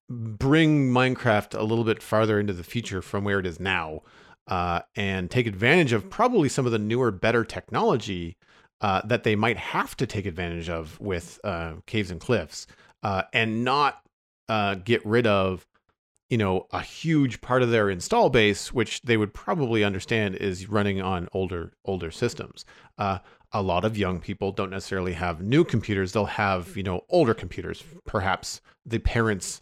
bring Minecraft a little bit farther into the future from where it is now, uh, and take advantage of probably some of the newer, better technology uh, that they might have to take advantage of with uh, caves and cliffs, uh, and not uh, get rid of, you know, a huge part of their install base, which they would probably understand is running on older older systems. Uh, a lot of young people don't necessarily have new computers; they'll have, you know, older computers. Perhaps the parents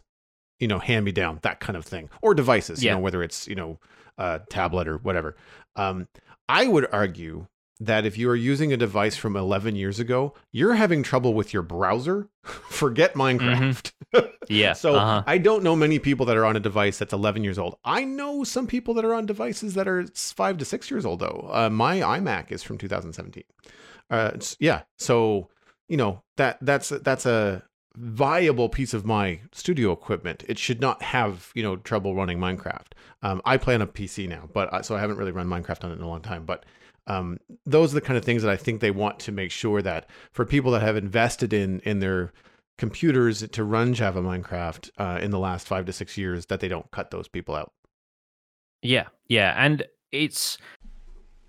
you know, hand me down, that kind of thing, or devices, yeah. you know, whether it's, you know, a tablet or whatever. Um, I would argue that if you are using a device from 11 years ago, you're having trouble with your browser. <laughs> Forget Minecraft. Mm-hmm. <laughs> Yeah. so uh-huh. I don't know many people that are on a device that's 11 years old. I know some people that are on devices that are five to six years old, though. Uh, my iMac is from 2017. Uh, yeah. So you know that that's that's a viable piece of my studio equipment. It should not have you know trouble running Minecraft. Um, I play on a PC now, but I, so I haven't really run Minecraft on it in a long time. But um, those are the kind of things that I think they want to make sure that for people that have invested in in their computers to run Java Minecraft uh, in the last five to six years, that they don't cut those people out. Yeah, yeah, and it's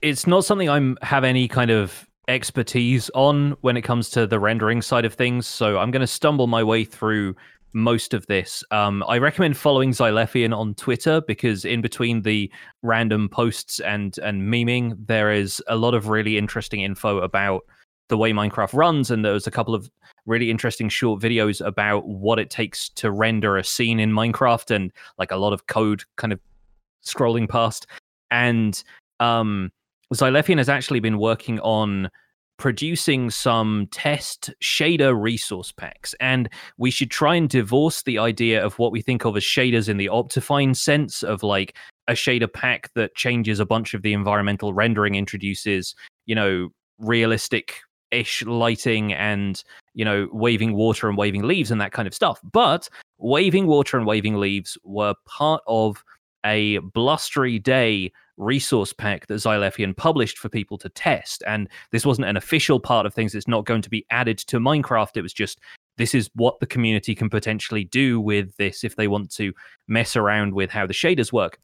it's not something I'm have any kind of expertise on when it comes to the rendering side of things. So I'm going to stumble my way through most of this. Um, I recommend following Xilefian on Twitter because in between the random posts and and memeing, there is a lot of really interesting info about the way Minecraft runs, and there's a couple of really interesting short videos about what it takes to render a scene in Minecraft, and like a lot of code kind of scrolling past. And um, Xilefian has actually been working on producing some test shader resource packs. And we should try and divorce the idea of what we think of as shaders in the Optifine sense of like a shader pack that changes a bunch of the environmental rendering, introduces, you know, realistic ish lighting and, you know, waving water and waving leaves and that kind of stuff. But waving water and waving leaves were part of a blustery day resource pack that Xilefian published for people to test. And this wasn't an official part of things. It's not going to be added to Minecraft. It was just this is what the community can potentially do with this if they want to mess around with how the shaders work.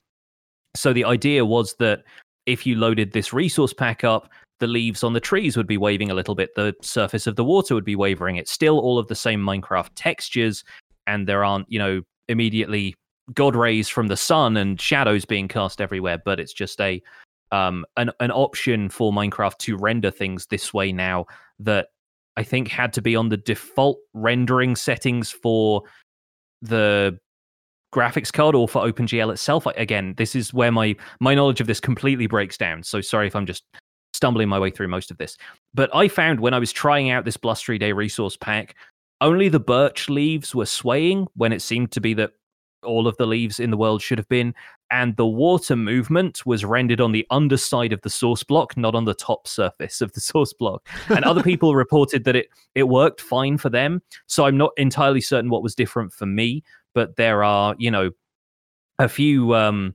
So the idea was that if you loaded this resource pack up, the leaves on the trees would be waving a little bit, the surface of the water would be wavering. It's still all of the same Minecraft textures, and there aren't, you know, immediately god rays from the sun and shadows being cast everywhere, but it's just a um, an an option for Minecraft to render things this way now that I think had to be on the default rendering settings for the graphics card or for OpenGL itself. Again, this is where my my knowledge of this completely breaks down. So sorry if I'm just stumbling my way through most of this. But I found when I was trying out this Blustery Day resource pack, only the birch leaves were swaying when it seemed to be that all of the leaves in the world should have been. And the water movement was rendered on the underside of the source block, not on the top surface of the <laughs> source block. And other people <laughs> reported that it it worked fine for them. So I'm not entirely certain what was different for me, but there are, you know, a few um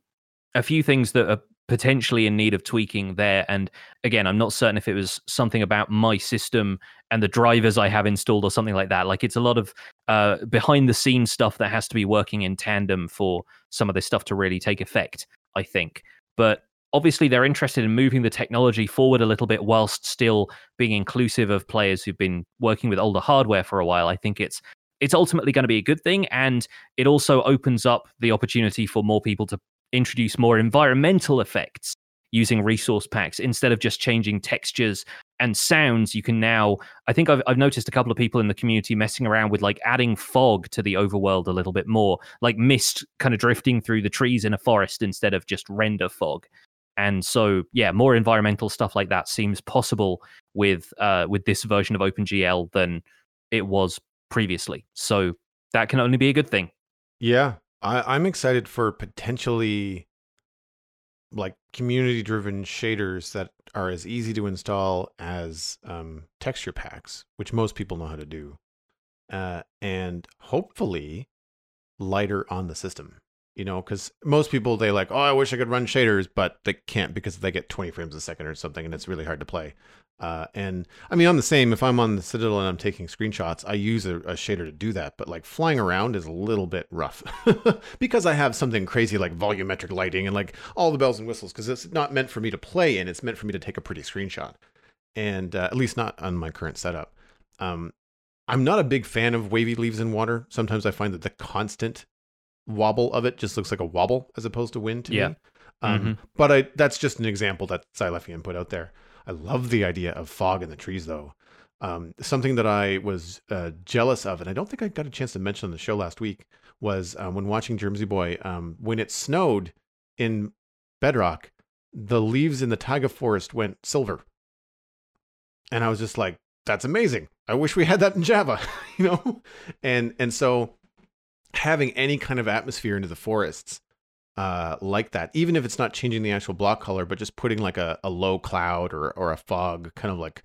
a few things that are potentially in need of tweaking there. And again, I'm not certain if it was something about my system and the drivers I have installed or something like that. Like it's a lot of uh, behind the scenes stuff that has to be working in tandem for some of this stuff to really take effect, I think. But obviously, they're interested in moving the technology forward a little bit whilst still being inclusive of players who've been working with older hardware for a while. I think it's it's ultimately going to be a good thing and it also opens up the opportunity for more people to introduce more environmental effects using resource packs instead of just changing textures and sounds you can now i think I've, I've noticed a couple of people in the community messing around with like adding fog to the overworld a little bit more like mist kind of drifting through the trees in a forest instead of just render fog. And so yeah more environmental stuff like that seems possible with uh with this version of opengl than it was previously. So that can only be a good thing. Yeah I, I'm excited for potentially like community driven shaders that are as easy to install as um, texture packs, which most people know how to do, uh, and hopefully lighter on the system. You know, because most people they like, oh, I wish I could run shaders, but they can't because they get 20 frames a second or something, and it's really hard to play. Uh, and I mean, I'm the same. If I'm on the Citadel and I'm taking screenshots, I use a, a shader to do that. But like flying around is a little bit rough <laughs> because I have something crazy like volumetric lighting and like all the bells and whistles because it's not meant for me to play in. It's meant for me to take a pretty screenshot. And uh, at least not on my current setup. Um, I'm not a big fan of wavy leaves in water. Sometimes I find that the constant wobble of it just looks like a wobble as opposed to wind to Yeah. me. Um, Mm-hmm. But I, that's just an example that Xilefian put out there. I love the idea of fog in the trees, though. Um, something that I was uh, jealous of, and I don't think I got a chance to mention on the show last week, was um, when watching Jersey Boy. Um, when it snowed in Bedrock, the leaves in the taiga forest went silver, and I was just like, "That's amazing! I wish we had that in Java," <laughs> you know. And and so having any kind of atmosphere into the forests uh, like that, even if it's not changing the actual block color, but just putting like a, a low cloud or, or a fog kind of like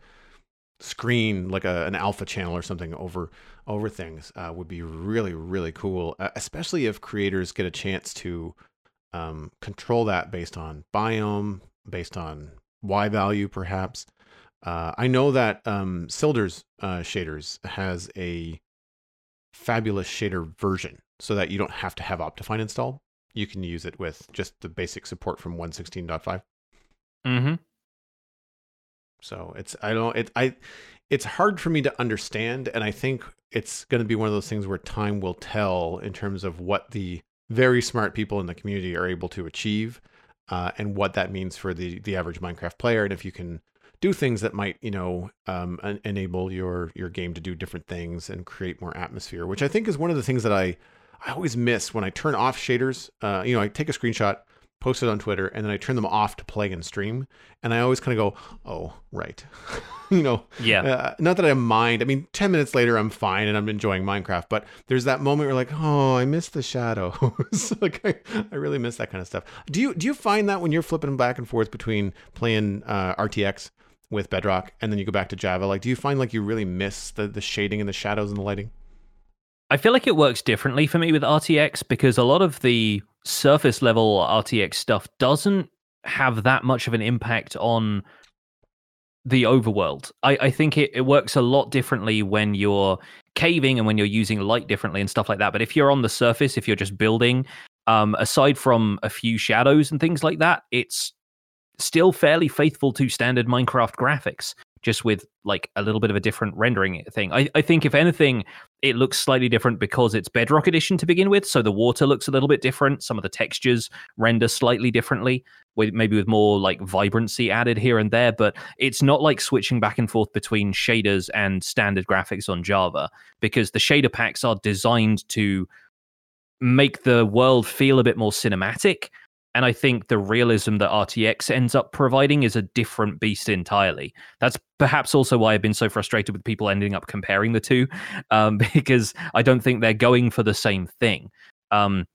screen, like a, an alpha channel or something over over things uh, would be really really cool. Uh, especially if creators get a chance to um, control that based on biome, based on Y value, perhaps. Uh, I know that um, Sildur's uh, shaders has a fabulous shader version, so that you don't have to have Optifine installed you can use it with just the basic support from 116.5 Mm-hmm. so it's i don't it i it's hard for me to understand and i think it's going to be one of those things where time will tell in terms of what the very smart people in the community are able to achieve uh, and what that means for the the average minecraft player and if you can do things that might you know um, en- enable your your game to do different things and create more atmosphere which i think is one of the things that i I always miss when I turn off shaders. Uh, you know, I take a screenshot, post it on Twitter, and then I turn them off to play and stream. And I always kind of go, "Oh, right," <laughs> you know. Yeah. Uh, not that I mind. I mean, ten minutes later, I'm fine and I'm enjoying Minecraft. But there's that moment where like, "Oh, I miss the shadows." <laughs> like, I, I really miss that kind of stuff. Do you do you find that when you're flipping back and forth between playing uh, RTX with Bedrock and then you go back to Java? Like, do you find like you really miss the the shading and the shadows and the lighting? I feel like it works differently for me with RTX because a lot of the surface level RTX stuff doesn't have that much of an impact on the overworld. I, I think it, it works a lot differently when you're caving and when you're using light differently and stuff like that. But if you're on the surface, if you're just building, um, aside from a few shadows and things like that, it's still fairly faithful to standard Minecraft graphics, just with like a little bit of a different rendering thing. I, I think if anything, it looks slightly different because it's Bedrock Edition to begin with, so the water looks a little bit different. Some of the textures render slightly differently, with maybe with more like vibrancy added here and there. But it's not like switching back and forth between shaders and standard graphics on Java because the shader packs are designed to make the world feel a bit more cinematic. And I think the realism that RTX ends up providing is a different beast entirely. That's perhaps also why I've been so frustrated with people ending up comparing the two, um, <laughs> because I don't think they're going for the same thing. Um,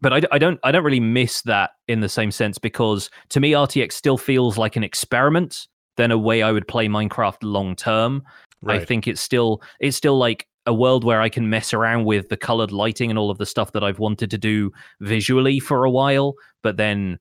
but I, I don't I don't really miss that in the same sense because to me RTX still feels like an experiment than a way I would play Minecraft long term. I think it's still it's still like a world where I can mess around with the colored lighting and all of the stuff that I've wanted to do visually for a while, but then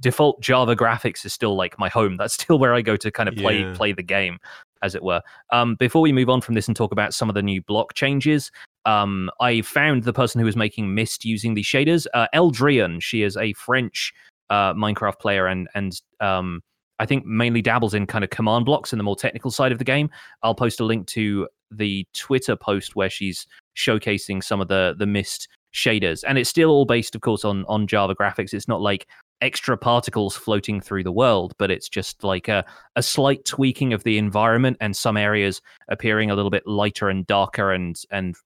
default Java graphics is still like my home. <laughs> That's still where I go to kind of play Yeah. play the game, as it were. Um, before we move on from this and talk about some of the new block changes, um, I found the person who was making Mist using these shaders, uh, Eldrian. She is a French uh, Minecraft player and and um, I think mainly dabbles in kind of command blocks and the more technical side of the game. I'll post a link to the Twitter post where she's showcasing some of the the Mist shaders, and it's still all based, of course, on on Java graphics. It's not like extra particles floating through the world, but it's just like a, a slight tweaking of the environment and some areas appearing a little bit lighter and darker and and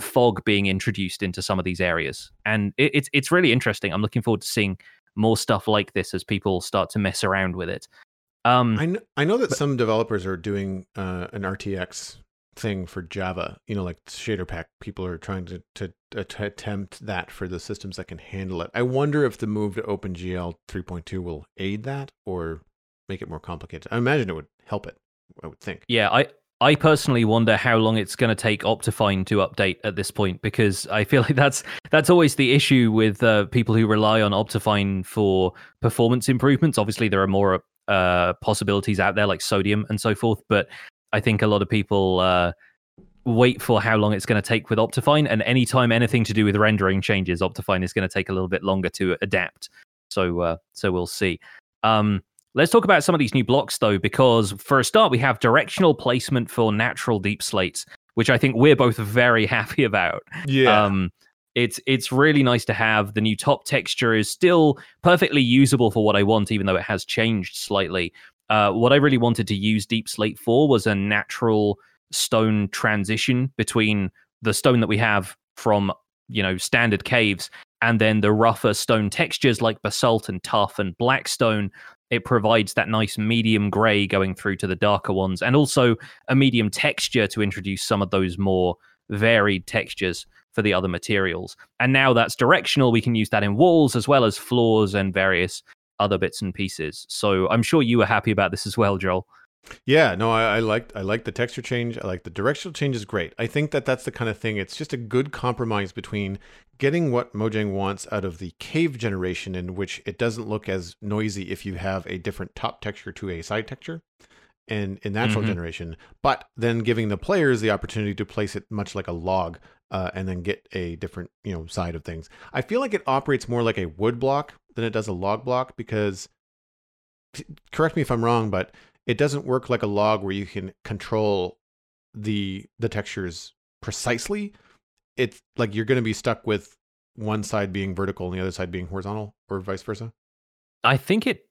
fog being introduced into some of these areas. And it, it's it's really interesting. I'm looking forward to seeing more stuff like this as people start to mess around with it. Um, I know, I know that some developers are doing uh, an RTX thing for Java. You know, like shader pack, people are trying to, to, to attempt that for the systems that can handle it. I wonder if the move to OpenGL 3.2 will aid that or make it more complicated. I imagine it would help it. I would think. Yeah, I I personally wonder how long it's going to take Optifine to update at this point because I feel <laughs> like that's that's always the issue with uh, people who rely on Optifine for performance improvements. Obviously, there are more uh, possibilities out there like sodium and so forth, but I think a lot of people uh, wait for how long it's going to take with Optifine, and anytime anything to do with rendering changes, Optifine is going to take a little bit longer to adapt. So, uh, so we'll see. Um, let's talk about some of these new blocks, though, because for a start, we have directional placement for natural deep slates, which I think we're both very <laughs> happy about. Yeah. Um, it's it's really nice to have the new top texture is still perfectly usable for what I want, even though it has changed slightly. Uh, what I really wanted to use Deep Slate for was a natural stone transition between the stone that we have from you know standard caves and then the rougher stone textures like basalt and tuff and blackstone it provides that nice medium gray going through to the darker ones and also a medium texture to introduce some of those more varied textures for the other materials and now that's directional we can use that in walls as well as floors and various other bits and pieces. So I'm sure you were happy about this as well, Joel. Yeah, no, I, I like I like the texture change. I like the directional change is great. I think that that's the kind of thing. It's just a good compromise between getting what Mojang wants out of the cave generation, in which it doesn't look as noisy if you have a different top texture to a side texture, and in natural mm-hmm. generation, but then giving the players the opportunity to place it much like a log, uh, and then get a different you know side of things. I feel like it operates more like a wood block than it does a log block because correct me if I'm wrong, but it doesn't work like a log where you can control the the textures precisely. It's like you're going to be stuck with one side being vertical and the other side being horizontal, or vice versa. I think it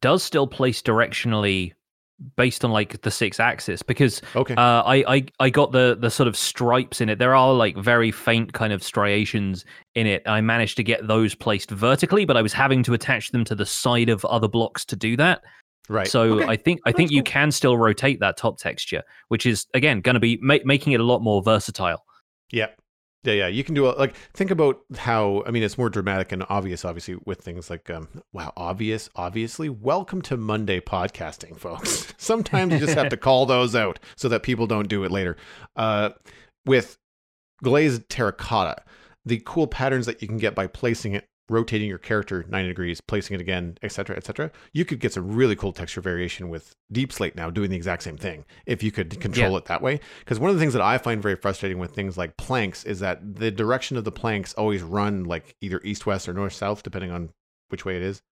does still place directionally based on like the six axis because okay. uh, I, I I got the the sort of stripes in it. There are like very faint kind of striations in it. I managed to get those placed vertically, but I was having to attach them to the side of other blocks to do that. Right. So okay. I think I think cool. you can still rotate that top texture, which is again going to be ma- making it a lot more versatile. Yeah. Yeah, yeah, you can do a, like think about how I mean it's more dramatic and obvious, obviously, with things like um, wow, obvious, obviously. Welcome to Monday podcasting, folks. <laughs> Sometimes you just have to <laughs> call those out so that people don't do it later. Uh, with glazed terracotta, the cool patterns that you can get by placing it rotating your character 90 degrees, placing it again, etc., etc. You could get some really cool texture variation with Deep Slate now doing the exact same thing if you could control yeah. it that way. Because one of the things that I find very frustrating with things like planks is that the direction of the planks always run like either east west or north south depending on which way it is,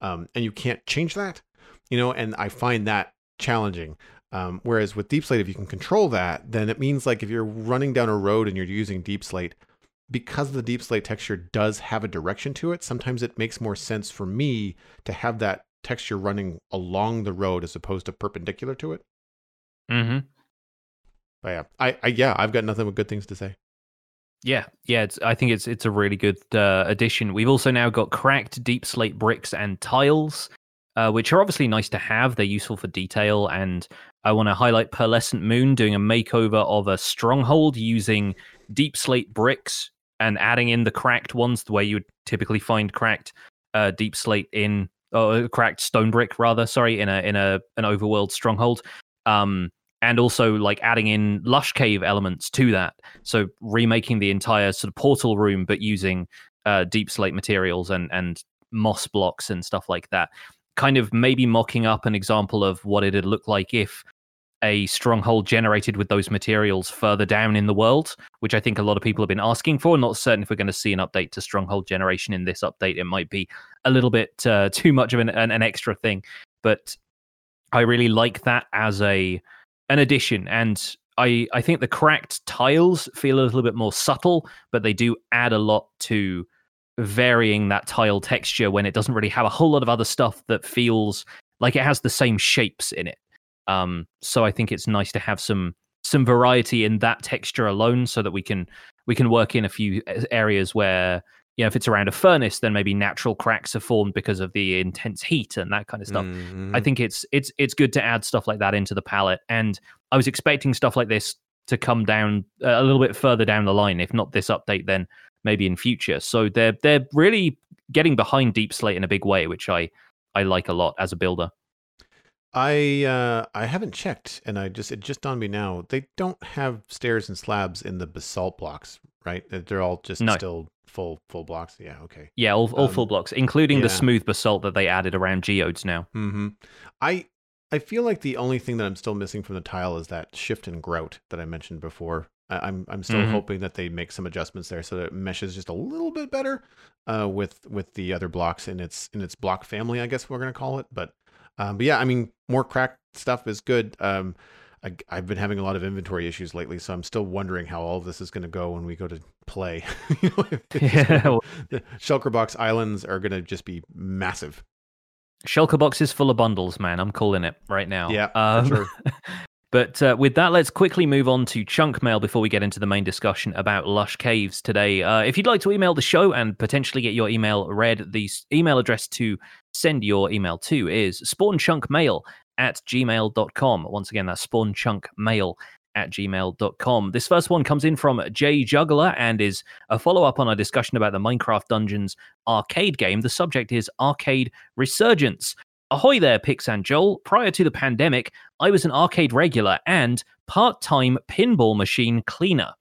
um, and you can't change that. You know, and I find that challenging. Um, whereas with Deep Slate, if you can control that, then it means like if you're running down a road and you're using Deep Slate, because the deep slate texture does have a direction to it, sometimes it makes more sense for me to have that texture running along the road as opposed to perpendicular to it. Mm-hmm. But yeah, I, I yeah, I've got nothing but good things to say. Yeah, yeah, it's, I think it's it's a really good uh, addition. We've also now got cracked deep slate bricks and tiles, uh, which are obviously nice to have. They're useful for detail, and I want to highlight Pearlescent Moon doing a makeover of a stronghold using deep slate bricks and adding in the cracked ones the way you would typically find cracked uh, deep slate in or cracked stone brick rather sorry in a in a an overworld stronghold. Um and also like adding in lush cave elements to that. So remaking the entire sort of portal room but using uh, deep slate materials and and moss blocks and stuff like that. Kind of maybe mocking up an example of what it'd look like if a stronghold generated with those materials further down in the world, which I think a lot of people have been asking for. Not certain if we're going to see an update to stronghold generation in this update. It might be a little bit uh, too much of an, an, an extra thing, but I really like that as a an addition. And I I think the cracked tiles feel a little bit more subtle, but they do add a lot to varying that tile texture when it doesn't really have a whole lot of other stuff that feels like it has the same shapes in it. Um, so I think it's nice to have some some variety in that texture alone, so that we can we can work in a few areas where you know if it's around a furnace, then maybe natural cracks are formed because of the intense heat and that kind of stuff. Mm-hmm. I think it's it's it's good to add stuff like that into the palette, and I was expecting stuff like this to come down uh, a little bit further down the line. If not this update, then maybe in future. So they're they're really getting behind Deep Slate in a big way, which I I like a lot as a builder. I uh, I haven't checked, and I just it just dawned me now. They don't have stairs and slabs in the basalt blocks, right? They're all just No. still full full blocks. Yeah, okay. Yeah, all, all Um, full blocks, including the smooth basalt that they added around geodes now. hmm I I feel like the only thing that I'm still missing from the tile is that shift and grout that I mentioned before. I, I'm I'm still Mhm. hoping that they make some adjustments there so that it meshes just a little bit better uh, with with the other blocks in its in its block family. I guess we're gonna call it. But um, but yeah, I mean, more cracked stuff is good. Um, I, I've been having a lot of inventory issues lately, so I'm still wondering how all of this is going to go when we go to play. <laughs> you know, if <laughs> it's just Yeah, gonna- the Shulker Box Islands are going to just be massive. Shulker box is full of bundles, man. I'm calling it right now. Yeah, Um, sure. <laughs> But uh, with that, let's quickly move on to chunk mail before we get into the main discussion about Lush Caves today. Uh, if you'd like to email the show and potentially get your email read, the email address to send your email to is spawnchunkmail at gmail.com. Once again, that's spawnchunkmail at gmail.com. This first one comes in from Jay Juggler and is a follow up on our discussion about the Minecraft Dungeons arcade game. The subject is arcade resurgence. Ahoy there, Pix and Joel. Prior to the pandemic, I was an arcade regular and part time pinball machine cleaner.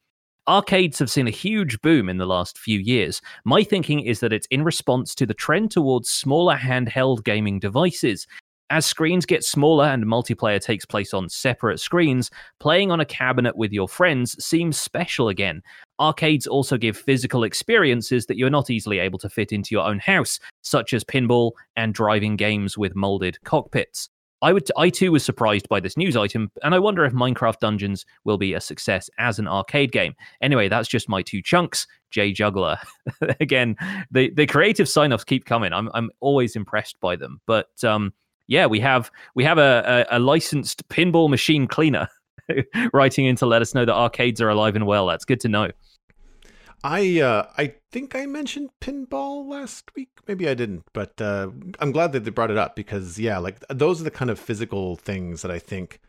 Arcades have seen a huge boom in the last few years. My thinking is that it's in response to the trend towards smaller handheld gaming devices. As screens get smaller and multiplayer takes place on separate screens, playing on a cabinet with your friends seems special again. Arcades also give physical experiences that you're not easily able to fit into your own house, such as pinball and driving games with molded cockpits. I would I too was surprised by this news item, and I wonder if Minecraft Dungeons will be a success as an arcade game. Anyway, that's just my two chunks. Jay Juggler. <laughs> Again, the the creative sign-offs keep coming. I'm I'm always impressed by them. But um yeah, we have we have a, a, a licensed pinball machine cleaner <laughs> writing in to let us know that arcades are alive and well. That's good to know. I uh, I think I mentioned pinball last week. Maybe I didn't, but uh, I'm glad that they brought it up because yeah, like those are the kind of physical things that I think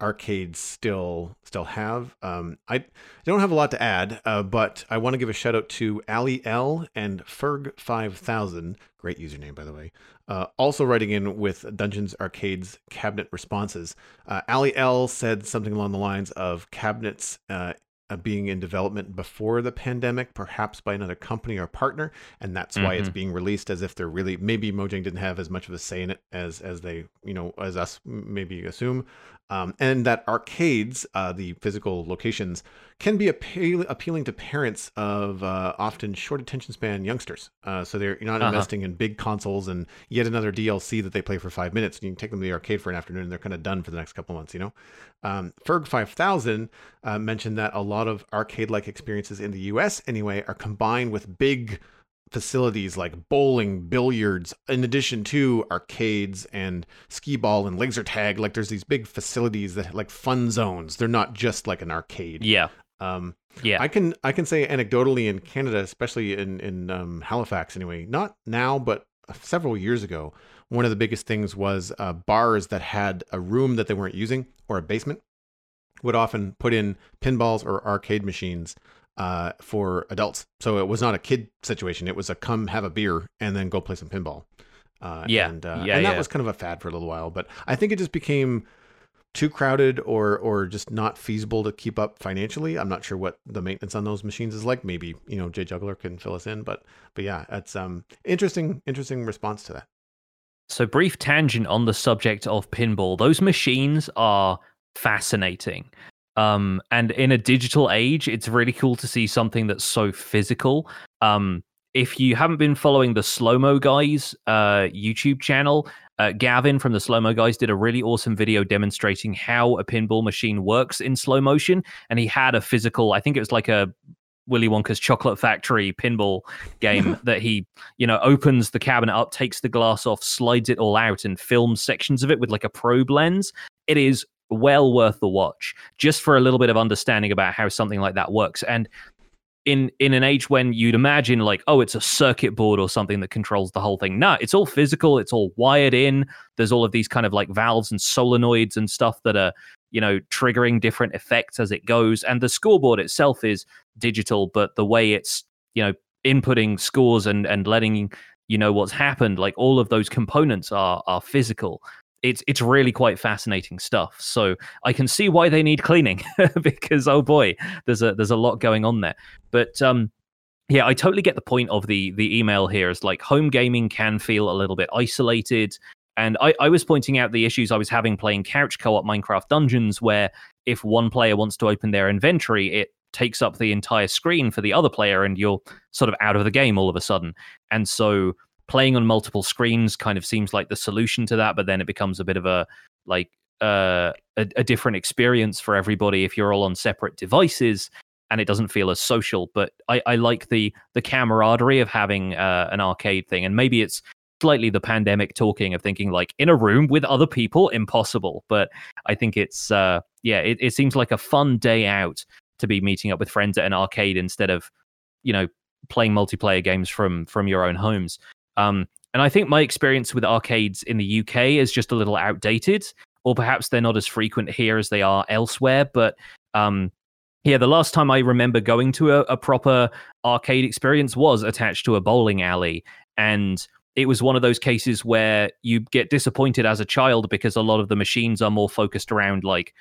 arcades still still have. Um, I don't have a lot to add, uh, but I want to give a shout out to Ali L and Ferg five thousand. Great username, by the way. Uh, also writing in with Dungeons Arcades cabinet responses. Uh, Ali L said something along the lines of cabinets uh, being in development before the pandemic, perhaps by another company or partner, and that's why it's Mhm. being released as if they're really maybe Mojang didn't have as much of a say in it as as they you know as us maybe assume, um, and that arcades, uh, the physical locations, can be appeal- appealing to parents of uh, often short attention span youngsters. Uh, so they're you're not Uh-huh. investing in big consoles and yet another DLC that they play for five minutes. And you can take them to the arcade for an afternoon, and they're kind of done for the next couple months. You know, um, Ferg five thousand uh, mentioned that a lot of arcade-like experiences in the U.S. anyway are combined with big facilities like bowling, billiards, in addition to arcades and skee ball and laser tag. Like there's these big facilities that like fun zones. They're not just like an arcade. Yeah. Um, Yeah. I can I can say anecdotally in Canada, especially in in um, Halifax anyway, not now but several years ago, one of the biggest things was uh, bars that had a room that they weren't using or a basement would often put in pinballs or arcade machines uh, for adults. So it was not a kid situation; it was a come have a beer and then go play some pinball. Uh, Yeah. and, uh, Yeah, and that yeah. was kind of a fad for a little while, but I think it just became too crowded or or just not feasible to keep up financially. I'm not sure what the maintenance on those machines is like. Maybe you know Jay Juggler can fill us in, but but yeah, it's um interesting interesting response to that. So, brief tangent on the subject of pinball. Those machines are fascinating. Um, and in a digital age, it's really cool to see something that's so physical. Um, if you haven't been following the Slow Mo Guys uh, YouTube channel, uh, Gavin from the Slow Mo Guys did a really awesome video demonstrating how a pinball machine works in slow motion. And he had a physical, I think it was like a Willy Wonka's Chocolate Factory pinball game <laughs> that he you know, opens the cabinet up, takes the glass off, slides it all out, and films sections of it with like a probe lens. It is well worth the watch just for a little bit of understanding about how something like that works. And in in an age when you'd imagine like oh it's a circuit board or something that controls the whole thing. No it's all physical it's all wired in. There's all of these kind of like valves and solenoids and stuff that are you know triggering different effects as it goes. And the scoreboard itself is digital but the way it's you know inputting scores and and letting you know what's happened like all of those components are are physical it's it's really quite fascinating stuff. So i can see why they need cleaning <laughs> because oh boy there's a there's a lot going on there. But um yeah i totally get the point of the the email here is like home gaming can feel a little bit isolated. And I, I was pointing out the issues I was having playing couch co-op Minecraft Dungeons, where if one player wants to open their inventory, it takes up the entire screen for the other player, and you're sort of out of the game all of a sudden. And so playing on multiple screens kind of seems like the solution to that but then it becomes a bit of a like uh, a, a, different experience for everybody if you're all on separate devices and it doesn't feel as social. But i, I like the the camaraderie of having uh, an arcade thing and maybe it's slightly the pandemic talking of thinking like in a room with other people impossible. But i think it's uh yeah it, it seems like a fun day out to be meeting up with friends at an arcade instead of you know playing multiplayer games from from your own homes um, and I think my experience with arcades in the UK is just a little outdated, or perhaps they're not as frequent here as they are elsewhere. But um, yeah, the last time I remember going to a, a proper arcade experience was attached to a bowling alley. And it was one of those cases where you get disappointed as a child because a lot of the machines are more focused around like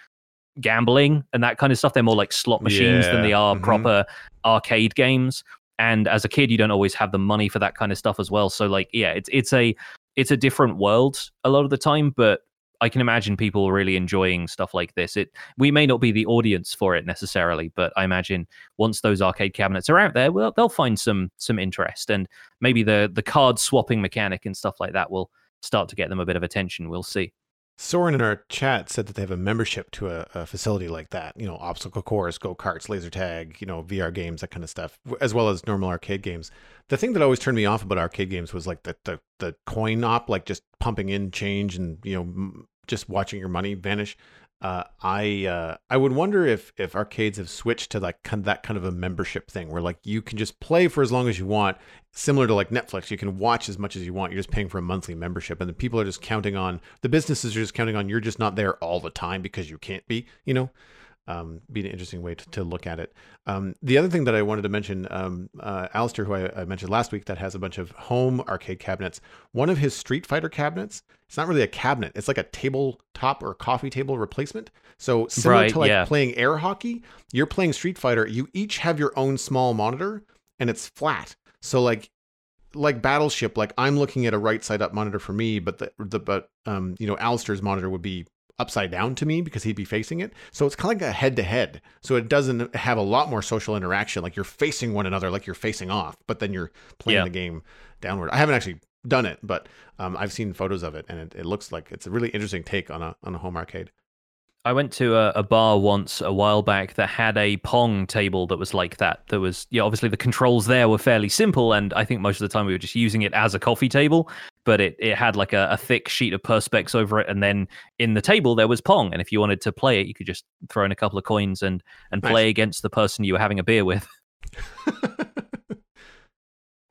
gambling and that kind of stuff. They're more like slot machines yeah. than they are mm-hmm. proper arcade games and as a kid you don't always have the money for that kind of stuff as well so like yeah it's it's a it's a different world a lot of the time but I can imagine people really enjoying stuff like this. It we may not be the audience for it necessarily, but I imagine once those arcade cabinets are out there, well, they'll find some some interest, and maybe the the card swapping mechanic and stuff like that will start to get them a bit of attention. We'll see. Soren in our chat said that they have a membership to a, a, facility like that. You know, obstacle course, go karts, laser tag, you know, VR games, that kind of stuff, as well as normal arcade games. The thing that always turned me off about arcade games was like the the, the coin op, like just pumping in change and you know just watching your money vanish uh, I uh, I would wonder if if arcades have switched to like kind of that kind of a membership thing where like you can just play for as long as you want, similar to like Netflix. You can watch as much as you want. You're just paying for a monthly membership, and the people are just counting on the businesses are just counting on you're just not there all the time because you can't be. You know, um, be an interesting way to, to look at it. Um, the other thing that I wanted to mention, um, uh, Alistair, who I, I, mentioned last week, that has a bunch of home arcade cabinets. One of his Street Fighter cabinets, it's not really a cabinet; it's like a tabletop or coffee table replacement. So similar right, to like yeah. playing air hockey, you're playing Street Fighter. You each have your own small monitor, and it's flat. So like like battleship like i'm looking at a right side up monitor for me but the, the but um you know alistair's monitor would be upside down to me because he'd be facing it. So it's kind of like a head to head. So it doesn't have a lot more social interaction. Like you're facing one another, like you're facing off, but then you're playing yeah. the game downward. I haven't actually done it, but um, I've seen photos of it, and it, it, looks like it's a really interesting take on a on a home arcade. I went to a, a, bar once a while back that had a Pong table that was like that. There was, yeah, obviously the controls there were fairly simple, and I think most of the time we were just using it as a coffee table. But it, it had like a, a thick sheet of perspex over it, and then in the table there was Pong. And if you wanted to play it, you could just throw in a couple of coins and and nice. play against the person you were having a beer with. <laughs>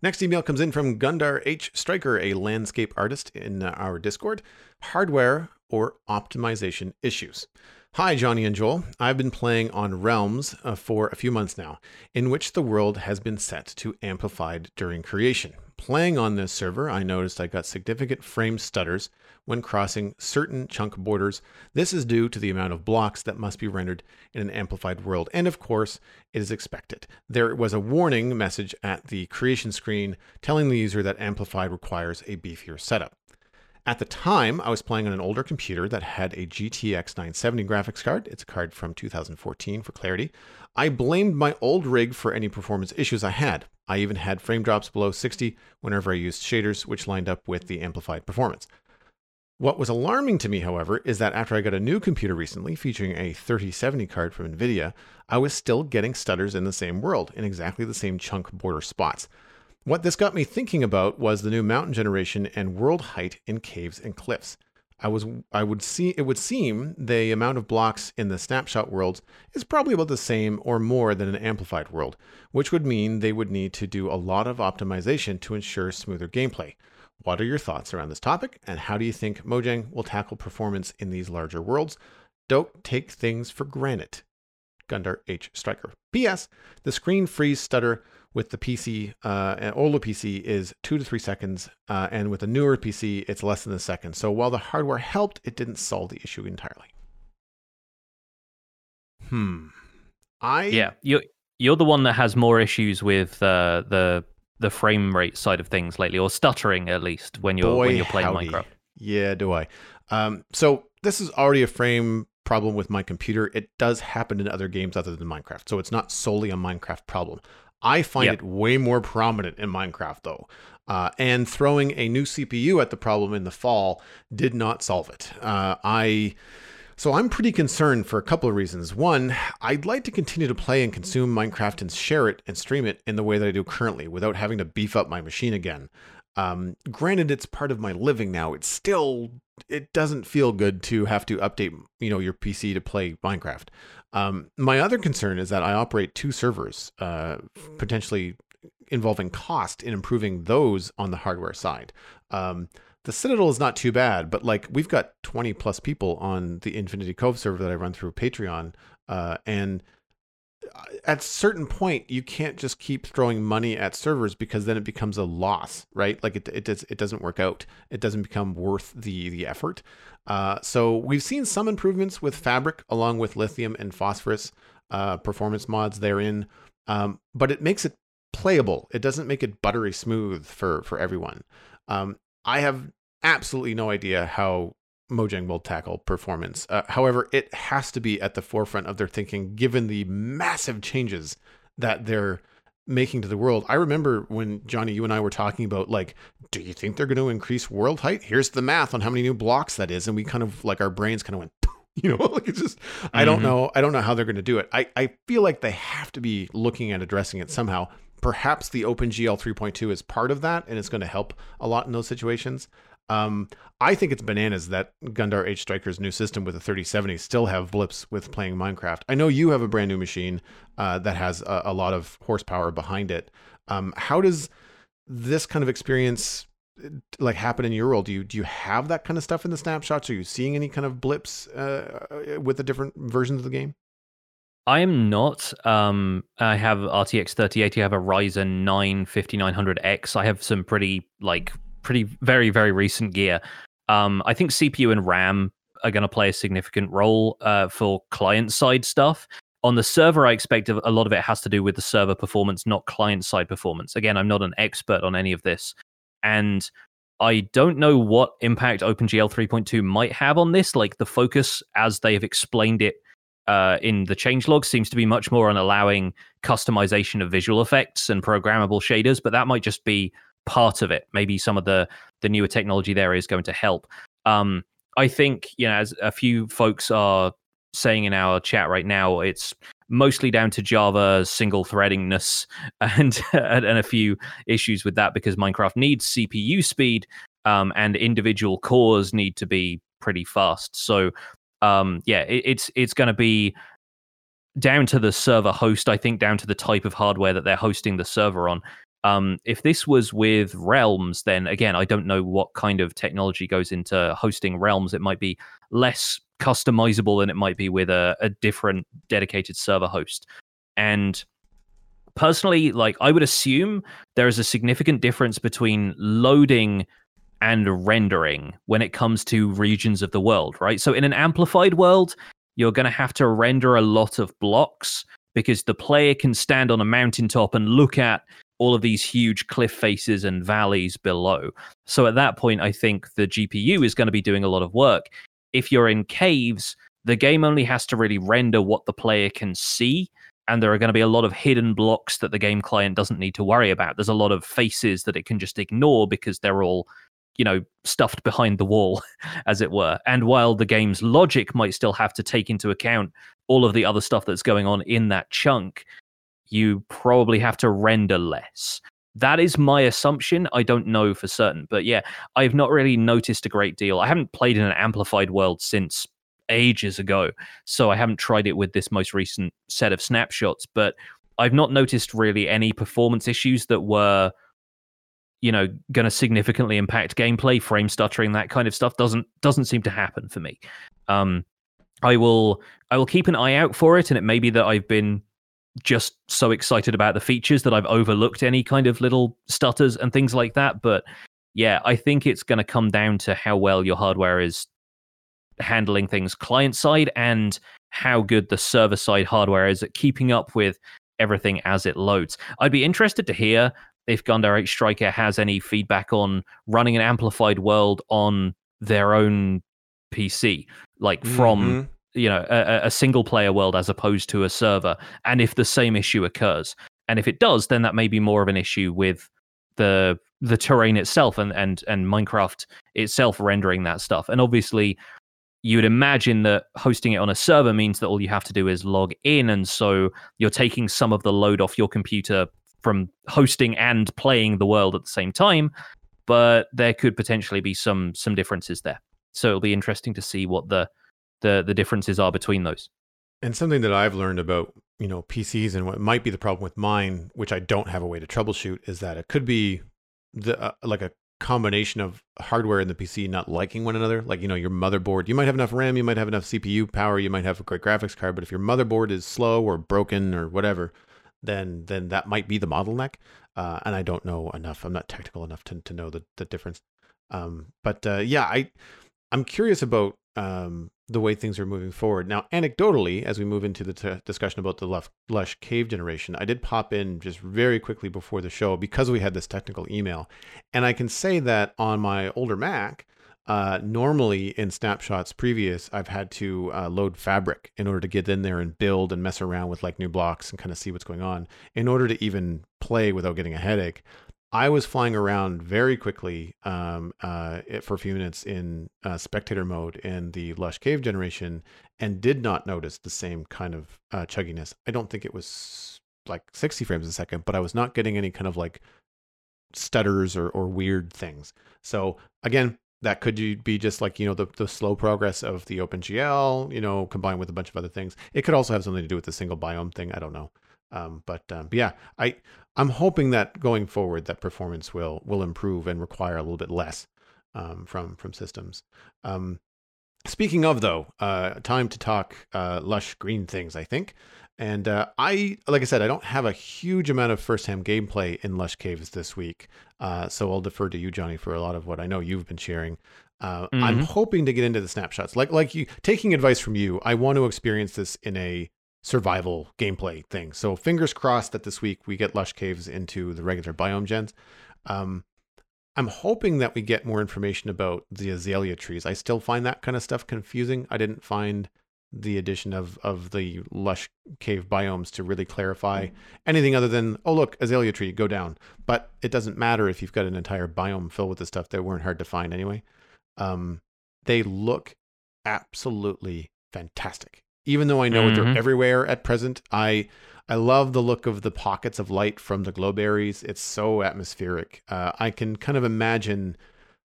Next email comes in from Gundar H. Striker, a landscape artist in our Discord. Hardware or optimization issues. Hi, Jonny and Joel. I've been playing on Realms uh, for a few months now, in which the world has been set to amplified during creation. Playing on this server, I noticed I got significant frame stutters when crossing certain chunk borders. This is due to the amount of blocks that must be rendered in an amplified world, and of course, it is expected. There was a warning message at the creation screen telling the user that amplified requires a beefier setup. At the time, I was playing on an older computer that had a GTX 970 graphics card. It's a card from 2014 for clarity. I blamed my old rig for any performance issues I had. I even had frame drops below 60 whenever I used shaders, which lined up with the amplified performance. What was alarming to me, however, is that after I got a new computer recently featuring a 3070 card from NVIDIA, I was still getting stutters in the same world, in exactly the same chunk border spots. What this got me thinking about was the new mountain generation and world height in caves and cliffs. I was I would see it would seem the amount of blocks in the snapshot worlds is probably about the same or more than an amplified world, which would mean they would need to do a lot of optimization to ensure smoother gameplay. What are your thoughts around this topic, and how do you think Mojang will tackle performance in these larger worlds? Don't take things for granted. Gundar H. Striker. P.S. The screen freeze stutter with the PC, uh, an older PC is two to three seconds, uh, and with a newer PC, it's less than a second. So while the hardware helped, it didn't solve the issue entirely. Hmm. I yeah, you're you're the one that has more issues with uh, the the frame rate side of things lately, or stuttering at least when you're Boy, when you're playing howdy. Minecraft. Yeah, do I? Um, so this is already a frame problem with my computer. It does happen in other games other than Minecraft, so it's not solely a Minecraft problem. I find Yep. it way more prominent in Minecraft though. Uh, and throwing a new CPU at the problem in the fall did not solve it. Uh, I so I'm pretty concerned for a couple of reasons. One, I'd like to continue to play and consume Minecraft and share it and stream it in the way that I do currently without having to beef up my machine again. Um, granted, it's part of my living now. It's still it doesn't feel good to have to update you know your PC to play Minecraft. Um, my other concern is that I operate two servers, uh, potentially involving cost in improving those on the hardware side. Um, the Citadel is not too bad, but like we've got 20 plus people on the Infinity Cove server that I run through Patreon, uh, and at a certain point you can't just keep throwing money at servers because then it becomes a loss, right? Like it it does it doesn't work out. It doesn't become worth the the effort. Uh, so we've seen some improvements with Fabric along with lithium and phosphorus uh, performance mods therein, um, but it makes it playable. It doesn't make it buttery smooth for for everyone. Um, I have absolutely no idea how Mojang will tackle performance. Uh, however, it has to be at the forefront of their thinking, given the massive changes that they're making to the world. I remember when Jonny, you and I were talking about like, do you think they're going to increase world height? Here's the math on how many new blocks that is, and we kind of like our brains kind of went. <laughs> You know, like it's just I don't Mhm. know. I don't know how they're going to do it. I, I feel like they have to be looking at addressing it somehow. Perhaps the OpenGL 3.2 is part of that, and it's going to help a lot in those situations. Um, I think it's bananas that Gundar H Striker's new system with the 3070 still have blips with playing Minecraft. I know you have a brand new machine uh, that has a, a lot of horsepower behind it. Um, how does this kind of experience uh, like happen in your world? Do you do you have that kind of stuff in the snapshots? Are you seeing any kind of blips uh, with the different versions of the game? I am not. Um, I have RTX 3080. I have a Ryzen 9 5900X. I have some pretty like pretty very very recent gear. Um, I think CPU and RAM are going to play a significant role uh, for client side stuff. On the server, I expect a lot of it has to do with the server performance, not client side performance. Again, I'm not an expert on any of this, and I don't know what impact OpenGL 3.2 might have on this. Like the focus, as they have explained it uh, in the changelog seems to be much more on allowing customization of visual effects and programmable shaders, but that might just be part of it. Maybe some of the the newer technology there is going to help. Um, I think you know, as a few folks are saying in our chat right now, it's mostly down to Java single threadingness <laughs> and and a few issues with that because Minecraft needs CPU speed um, and individual cores need to be pretty fast. So um, yeah, it, it's it's going to be down to the server host. I think down to the type of hardware that they're hosting the server on. Um, if this was with Realms, then again, I don't know what kind of technology goes into hosting Realms. It might be less customizable than it might be with a, a different dedicated server host. And personally, like I would assume there is a significant difference between loading and rendering when it comes to regions of the world, right? So in an amplified world, you're going to have to render a lot of blocks because the player can stand on a mountaintop and look at all of these huge cliff faces and valleys below. So at that point, I think the GPU is going to be doing a lot of work. If you're in caves, the game only has to really render what the player can see. And there are going to be a lot of hidden blocks that the game client doesn't need to worry about. There's a lot of faces that it can just ignore because they're all you know stuffed behind the wall <laughs> as it were and while the game's logic might still have to take into account all of the other stuff that's going on in that chunk you probably have to render less that is my assumption. I don't know for certain, but yeah, I've not really noticed a great deal. I haven't played in an amplified world since ages ago, so I haven't tried it with this most recent set of snapshots, but I've not noticed really any performance issues that were you know going to significantly impact gameplay frame stuttering that kind of stuff doesn't doesn't seem to happen for me um i will i will keep an eye out for it and it may be that i've been just so excited about the features that I've overlooked any kind of little stutters and things like that. But yeah, I think it's going to come down to how well your hardware is handling things client side and how good the server side hardware is at keeping up with everything as it loads. I'd be interested to hear if Gun Direct Striker has any feedback on running an amplified world on their own PC, like from mm-hmm you know a, a single player world as opposed to a server. And if the same issue occurs and if it does then that may be more of an issue with the the terrain itself and and and minecraft itself rendering that stuff. And obviously you would imagine that hosting it on a server means that all you have to do is log in. And so you're taking some of the load off your computer from hosting and playing the world at the same time but there could potentially be some some differences there. So it'll be interesting to see what the the the differences are between those. And something that I've learned about you know PCs and what might be the problem with mine, which I don't have a way to troubleshoot, is that it could be the uh, like a combination of hardware and the PC not liking one another. Like you know your motherboard, you might have enough RAM, you might have enough CPU power, you might have a great graphics card, but if your motherboard is slow or broken or whatever, then then that might be the bottleneck. Uh, and I don't know enough. I'm not technical enough to to know the the difference. Um, but uh, yeah, I I'm curious about um, the way things are moving forward. Now, anecdotally, as we move into the t- discussion about the lush cave generation, I did pop in just very quickly before the show because we had this technical email. And I can say that on my older Mac, uh, normally in snapshots previous, I've had to uh, load Fabric in order to get in there and build and mess around with like new blocks and kind of see what's going on in order to even play without getting a headache. I was flying around very quickly um, uh, for a few minutes in uh, spectator mode in the Lush Cave generation and did not notice the same kind of uh, chugginess. I don't think it was like 60 frames a second, but I was not getting any kind of like stutters or, or weird things. So again, that could be just like you know the, the slow progress of the OpenGL, you know, combined with a bunch of other things. It could also have something to do with the single biome thing. I don't know. Um, but, um, but yeah, I I'm hoping that going forward that performance will will improve and require a little bit less um, from from systems. Um, speaking of though, uh, time to talk uh, lush green things. I think. And uh, I, like I said, I don't have a huge amount of first-hand gameplay in Lush Caves this week, uh, so I'll defer to you, Jonny, for a lot of what I know you've been sharing. Uh, mm-hmm. I'm hoping to get into the snapshots, like like you taking advice from you. I want to experience this in a survival gameplay thing. So fingers crossed that this week we get Lush Caves into the regular biome gens. Um, I'm hoping that we get more information about the azalea trees. I still find that kind of stuff confusing. I didn't find the addition of of the lush cave biomes to really clarify anything other than oh look azalea tree go down but it doesn't matter if you've got an entire biome filled with the stuff that weren't hard to find anyway um, they look absolutely fantastic even though I know mm-hmm. they're everywhere at present. I I love the look of the pockets of light from the glowberries. It's so atmospheric. Uh, I can kind of imagine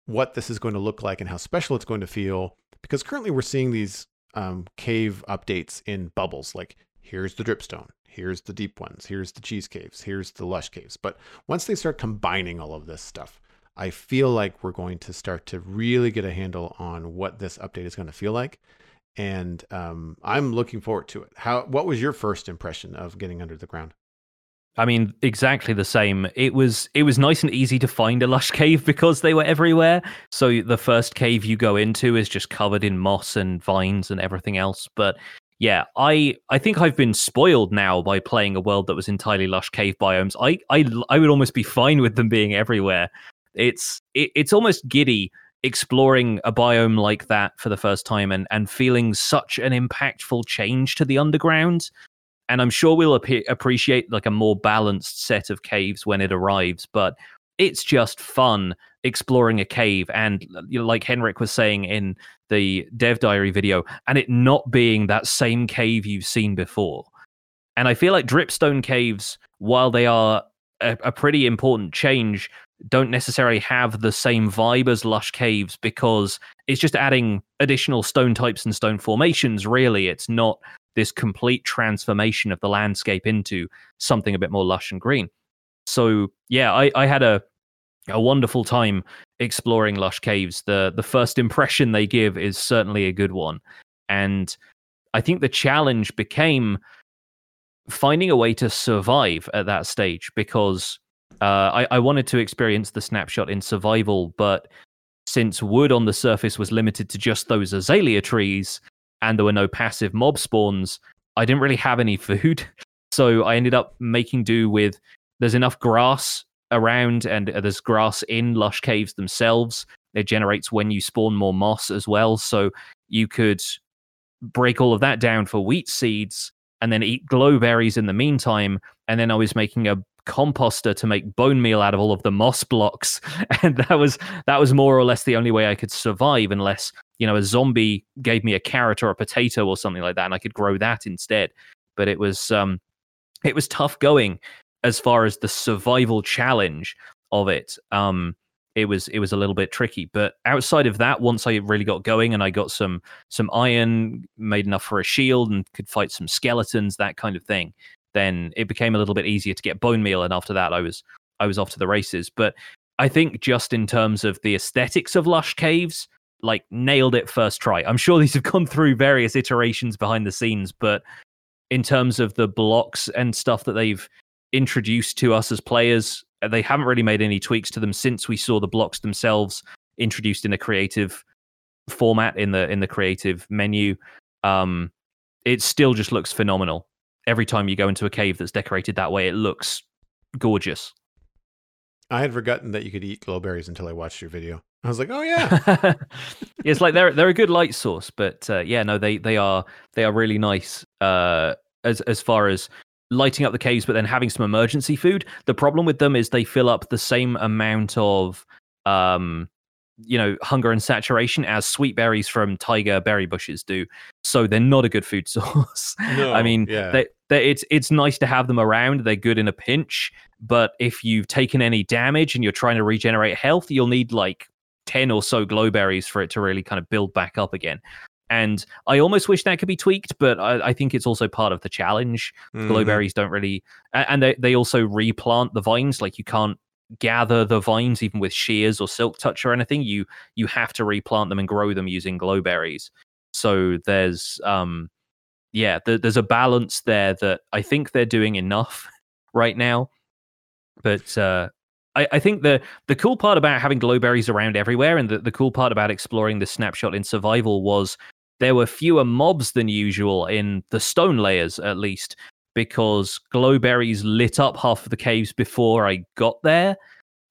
what this is going to look like and how special it's going to feel because currently we're seeing these um, cave updates in bubbles. Like here's the dripstone, here's the deep ones, here's the cheese caves, here's the lush caves. But once they start combining all of this stuff, I feel like we're going to start to really get a handle on what this update is going to feel like and um, I'm looking forward to it. How? What was your first impression of getting under the ground? I mean, exactly the same. It was it was nice and easy to find a lush <laughs> cave because they were everywhere. So the first cave you go into is just covered in moss and vines and everything else. But yeah, I I think I've been spoiled now by playing a world that was entirely lush cave biomes. I I I would almost be <laughs> fine with them being everywhere. It's it, it's almost giddy exploring a biome like that for the first time and, and feeling such an impactful change to the underground. And I'm sure we'll ap- appreciate like a more balanced set of caves when it arrives, but it's just fun exploring a cave and you know, like Henrik was saying in the dev diary video and it not being that same cave you've seen before. And I feel like dripstone caves while they are a, a pretty important change don't necessarily have the same vibe as lush caves because it's just adding additional stone types and stone formations really. It's not this complete transformation of the landscape into something a bit more lush and green. So yeah i, I had a a wonderful time exploring lush caves. The the first <laughs> impression they give is certainly a good one. And i think the challenge became finding a way to survive at that stage because uh, I, I wanted to experience the snapshot in survival, but since wood on the surface was limited to just those azalea trees and there were no passive mob spawns, I didn't really have any food. <laughs> So I ended up making do with there's enough grass around and there's grass in lush caves themselves. It generates when you spawn more moss as well. So you could break all of that down for wheat seeds and then eat glowberries in the meantime. And then I was making a composter to make bone meal out of all of the moss blocks. <laughs> And that was that was more or less the only way i could survive unless you know a zombie gave me a carrot or a potato or something like that and i could grow that instead. But it was um it was tough going as far as the survival challenge of it. Um it was it was a little bit tricky. But outside of that once i really got going and i got some some iron made enough for a shield and could fight some skeletons that kind of thing then it became a little bit easier to get bone meal and after that i was i was off to the races. But i think just in terms of the aesthetics of lush caves like nailed it first try. I'm sure <laughs> these have gone through various iterations behind the scenes but in terms of the blocks and stuff that they've introduced to us as players they haven't really made any tweaks to them since we saw the blocks themselves introduced in a creative format in the in the creative menu. Um it still just looks phenomenal every time you go into a cave that's decorated that way, it looks gorgeous. I had forgotten that you could eat glowberries until I watched your video. I was like, oh yeah, <laughs> it's like they're they're a good light source, but uh, yeah, no, they they are they are really nice uh, as as far as lighting up the caves, but then having some emergency food. The problem with them is they fill up the same amount of um, you know hunger and saturation as sweet berries from tiger berry bushes do so they're not a good food <laughs> source no, i mean yeah. they, they, it's it's nice to have them around they're good in a pinch but if you've taken any damage and you're trying to regenerate health you'll need like 10 or so glow berries for it to really kind of build back up again and I almost wish that could be tweaked, but I, I think it's also part of the challenge. Mm-hmm. Glowberries don't really, and they, they also replant the vines. Like you can't gather the vines even with shears or silk touch or anything you you have to replant them and grow them using glowberries. So there's um yeah th- there's a balance there that i think they're doing enough <laughs> right now but uh I, I think the the cool part about having glowberries around everywhere and the, the cool part about exploring the snapshot in survival was there were fewer mobs than usual in the stone layers at least because glowberries lit up half of the caves before I got there.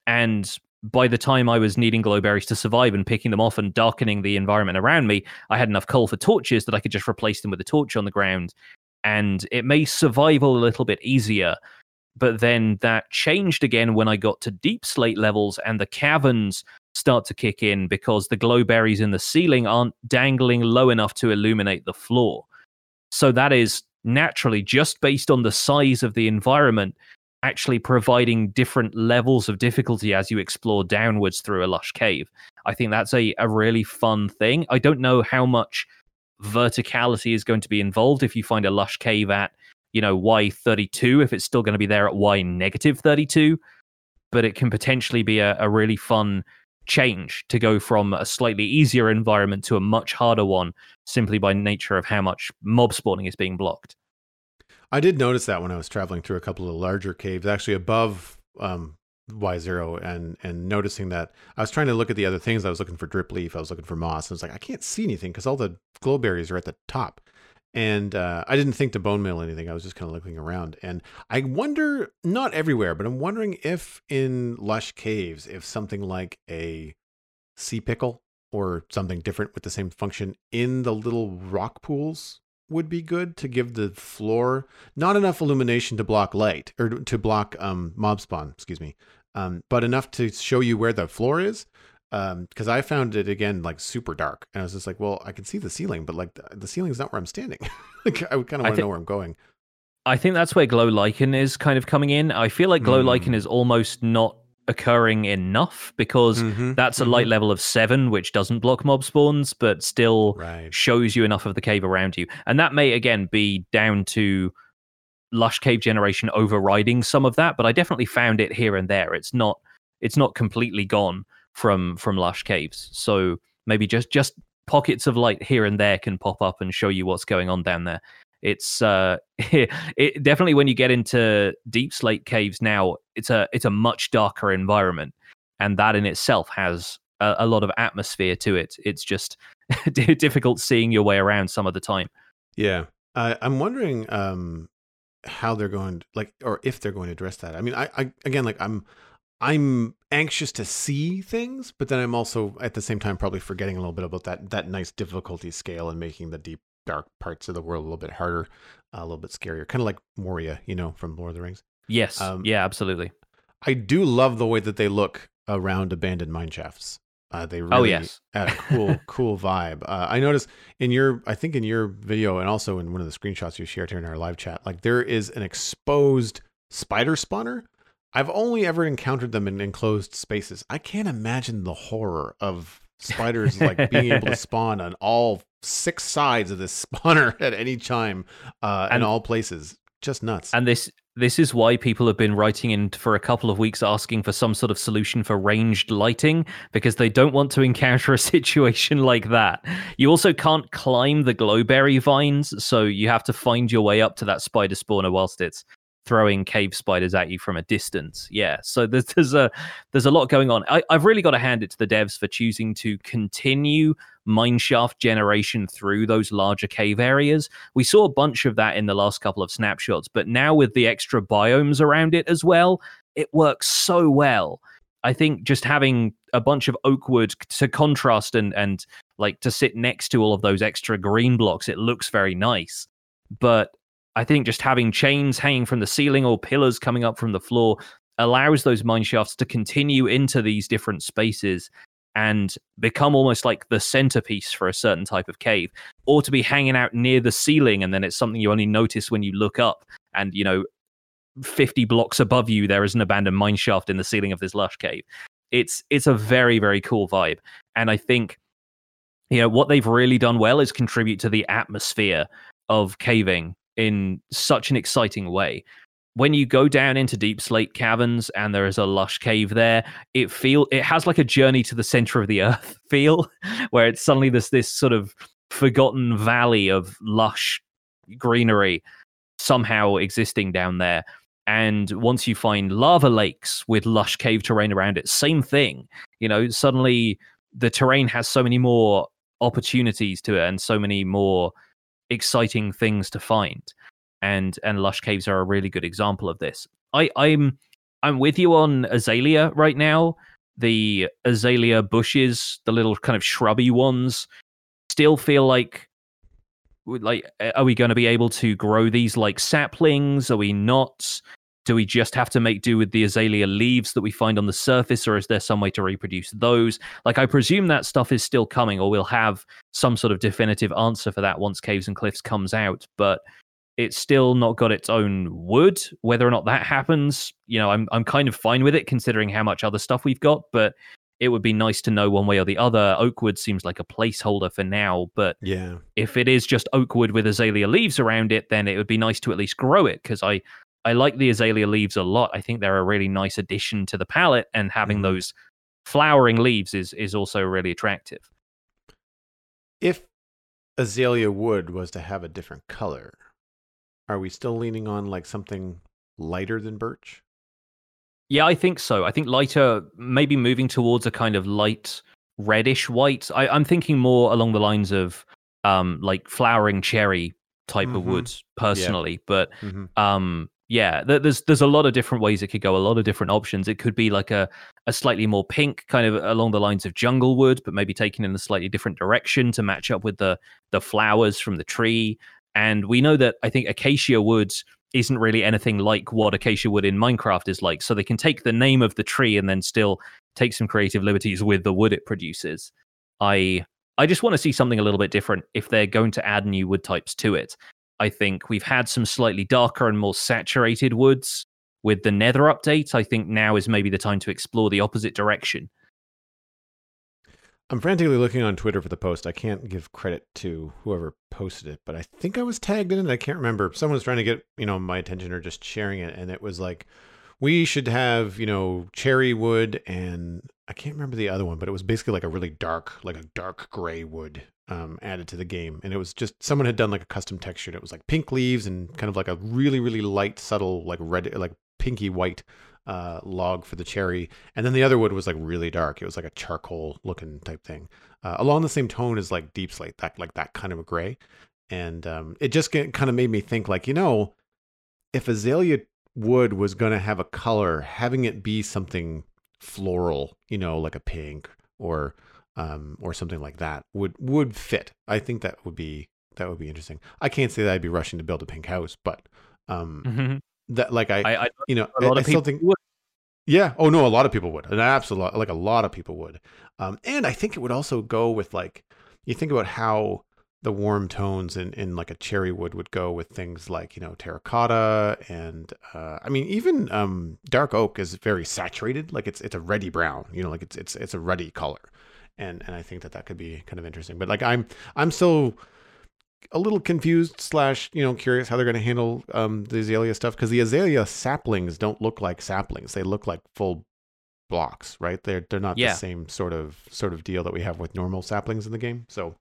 And by the time I was needing glowberries to survive and picking them off and darkening the environment around me, I had enough coal for torches that I could just replace them with a torch on the ground. And it made survival a little bit easier. But then that changed again when I got to deepslate levels and the caverns start to kick in because the glowberries in the ceiling aren't dangling low enough to illuminate the floor. So that is naturally, just based on the size of the environment, actually providing different levels of difficulty as you explore downwards through a lush cave. I think that's a, a really fun thing. I don't know how much verticality is going to be involved if you find a lush cave at, you know, Y32, if it's still going to be there at Y negative 32, but it can potentially be a, a really fun change to go from a slightly easier environment to a much harder one simply by nature of how much mob spawning is being blocked. I did notice that when I was traveling through a couple of larger caves, actually above um, Y zero, and and noticing that I was trying to look at the other things. I was looking for dripleaf. I was looking for moss. And I was like, I can't see anything because all the glowberries are at the top. And uh, I didn't think to bone meal anything. I was just kind of looking around, and I wonder, not everywhere, but I'm wondering if in lush caves, if something like a sea pickle or something different with the same function in the little rock pools would be good to give the floor not enough illumination to block light or to block um, mob spawn, excuse me, um, but enough to show you where the floor is. Because um, I found it again like super dark, and I was just like, "Well, I can see the ceiling, but like the, the ceiling's not where I'm standing. <laughs> like I would kind of want to know where I'm going." I think that's where glow lichen is kind of coming in. I feel like glow lichen Mm. is almost not occurring enough because Mhm, that's a light mhm. level of seven, which doesn't block mob spawns, but still Right. shows you enough of the cave around you. And that may again be down to lush cave generation overriding some of that, but I definitely found it here and there. It's not it's not completely gone from from lush caves. So maybe just just pockets of light here and there can pop up and show you what's going on down there. It's uh <laughs> it definitely when you get into deepslate caves now, it's a it's a much darker environment. And that in itself has a, a lot of atmosphere to it. It's just <laughs> difficult seeing your way around some of the time. Yeah. I I'm wondering um how they're going like or if they're going to address that. I mean, I, I again like I'm I'm anxious to see things, but then I'm also at the same time probably forgetting a little bit about that that nice difficulty scale and making the deep dark parts of the world a little bit harder, a little bit scarier. Kind of like Moria, you know, from Lord of the Rings. Yes. Um, yeah, absolutely. I do love the way that they look around abandoned mine shafts. Uh, they really Oh, yes. add a cool, <laughs> cool vibe. Uh, I noticed in your, I think in your video and also in one of the screenshots you shared here in our live chat, like there is an exposed spider spawner. I've only ever encountered them in enclosed spaces. I can't imagine the horror of spiders like being able to <laughs> spawn on all six sides of this <laughs> spawner at any time, uh, in And- all places. Just nuts. And this this is why people have been writing in for a couple of weeks asking for some sort of solution for ranged lighting because they don't want to encounter a <laughs> situation like that. You also can't climb the glowberry vines, so you have to find your way up to that spider spawner whilst it's throwing cave spiders at you from a distance. Yeah, so there's <laughs> there's a there's a lot going on. I, I've really got to hand it to the devs for choosing to continue mineshaft generation through those larger cave areas. We saw a bunch of that in the last couple of snapshots, but now with the extra biomes around it as well, it works so well. I think just having a bunch of oak wood to contrast and and like to sit next to all of those extra green blocks, it looks very nice. But I think just having chains hanging from the ceiling or pillars coming up from the floor allows those mine shafts to continue into these different spaces and become almost like the centerpiece for a certain type of cave or to be hanging out near the ceiling and then it's something you only notice when you look up and you know 50 blocks above you there is an abandoned mine shaft in the ceiling of this lush cave. It's it's a very very cool vibe. And i think you know what they've really done well is contribute to the atmosphere of caving in such an exciting way. When you go down into deepslate caverns and there is a lush cave there it feel it has like a journey to the center of the earth <laughs> feel where it's suddenly this this sort of forgotten valley of lush greenery somehow existing down there. And once you find lava lakes with lush cave terrain around it same thing you know suddenly the terrain has so many more opportunities to it and so many more exciting things to find. And and lush caves are a really good example of this. I i'm i'm with you on azalea right now. The azalea bushes the little kind of shrubby ones still feel like like are we going to be able to grow these like saplings? Are we not do we just have to make do with the azalea leaves that we find on the surface or is there some way to reproduce those? Like i presume that stuff is still coming or we'll have some sort of definitive answer for that once caves and cliffs comes out but it's still not got its own wood. Whether or not that happens you know i'm i'm kind of fine with it considering how much other stuff we've got but it would be nice to know one way or the other. Oakwood seems like a placeholder for now but yeah. if it is just oakwood with azalea leaves around it, then it would be nice to at least grow it because I I like the azalea leaves a lot. I think they're a really nice addition to the palette, and having Mhm. those flowering leaves is is also really attractive. if azalea wood was to have a different color, are we still leaning on like something lighter than birch? Yeah, I think so. I think lighter, maybe moving towards a kind of light reddish white. I, I'm thinking more along the lines of um like flowering cherry type of Mhm. woods personally, but Mhm. um yeah there's there's a lot of different ways it could go a lot of different options. It could be like a a slightly more pink kind of along the lines of jungle wood but maybe taken in a slightly different direction to match up with the the flowers from the tree. And we know that i think acacia wood isn't really anything like what acacia wood in minecraft is like. So they can take the name of the tree and then still take some creative liberties with the wood it produces. I i just want to see something a little bit different if they're going to add new wood types to it I think we've had some slightly darker and more saturated woods with the Nether update. I think now is maybe the time to explore the opposite direction. I'm frantically looking on Twitter for the post. I can't give credit to whoever posted it, but I think I was tagged in it. I can't remember. Someone was trying to get, you know, my attention or just sharing it and it was like we should have, you know, cherry wood and I can't remember the other one, but it was basically like a really dark, like a dark gray wood um, added to the game. And it was just someone had done like a custom texture. It was like pink leaves and kind of like a really, really light, subtle, like red, like pinky white uh, log for the cherry, and then the other wood was like really dark. It was like a charcoal looking type thing, uh, along the same tone as like deepslate, that like that kind of a gray. And um, it just get, kind of made me think, like you know, if azalea wood was going to have a color, having it be something floral, you know, like a pink or um, or something like that would would fit. I think that would be that would be interesting. I can't say that I'd be rushing to build a pink house, but um, mm-hmm that like I, I, I you know, a lot I, of people think, would. Yeah. Oh no, a lot of people would. An absolute like a lot of people would. Um, and I think it would also go with like you think about how the warm tones in, in like a cherry wood would go with things like you know terracotta and uh, I mean even um, dark oak is very saturated like it's it's a reddy brown you know like it's it's it's a ruddy color and and I think that that could be kind of interesting but like I'm I'm still a little confused slash you know curious how they're going to handle um, the azalea stuff because the azalea saplings don't look like saplings; they look like full blocks, right? They're they're not yeah. the same sort of sort of deal that we have with normal saplings in the game. So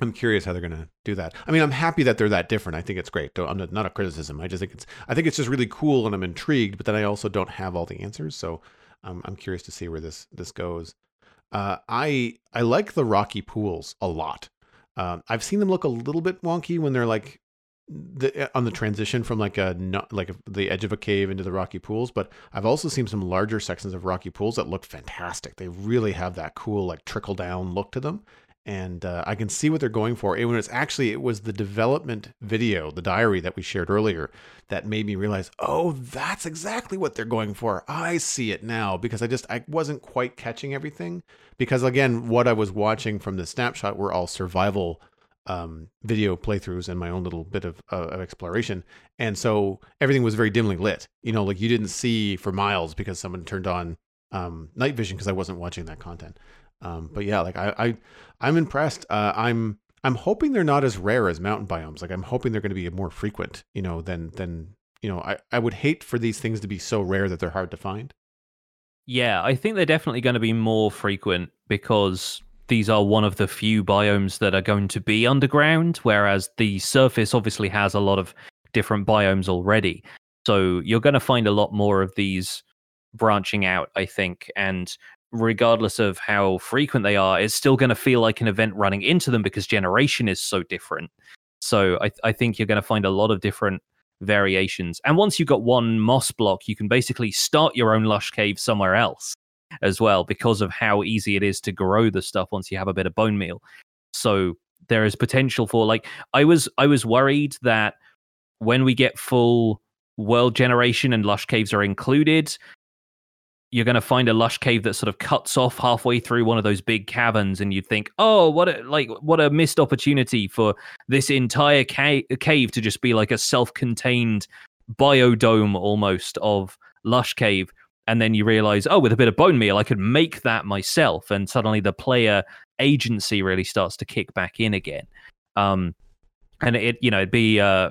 I'm curious how they're going to do that. I mean, I'm happy that they're that different. I think it's great. I'm not, not a criticism. I just think it's I think it's just really cool, and I'm intrigued. But then I also don't have all the answers, so um, I'm curious to see where this this goes. Uh, I I like the rocky pools a lot. Um, I've seen them look a little bit wonky when they're like the, eh, on the transition from like a like the edge of a cave into the rocky pools. But I've also seen some larger sections of rocky pools that look fantastic. They really have that cool like trickle down look to them, and uh, I can see what they're going for. And when it's actually it was the development video, the diary that we shared earlier, that made me realize, oh, that's exactly what they're going for. I see it now because I just I wasn't quite catching everything because again, what I was watching from the snapshot were all survival um, video playthroughs and my own little bit of, uh, of exploration. And so everything was very dimly lit. You know, like you didn't see for miles because someone turned on um, night vision because I wasn't watching that content. Um, but yeah, like I, I I'm impressed. Uh, I'm I'm hoping they're not as rare as mountain biomes. Like I'm hoping they're going to be more frequent. You know, than than you know. I I would hate for these things to be so rare that they're hard to find. Yeah, I think they're definitely going to be more frequent because these are one of the few biomes that are going to be underground, whereas the surface obviously has a lot of different biomes already. So you're going to find a lot more of these branching out, I think. And regardless of how frequent they are, it's still going to feel like an event running into them because generation is so different. So I, I think you're going to find a lot of different variations. And once you've got one moss block, you can basically start your own lush cave somewhere else as well because of how easy it is to grow the stuff once you have a bit of bone meal. So there is potential for like I was I was worried that when we get full world generation and lush caves are included, you're going to find a lush cave that sort of cuts off halfway through one of those big caverns and you'd think oh what a like what a missed opportunity for this entire ca- cave to just be like a self-contained biodome almost of lush cave. And then you realize oh with a bit of bone meal i could make that myself. And suddenly the player agency really starts to kick back in again. Um and it you know it'd be uh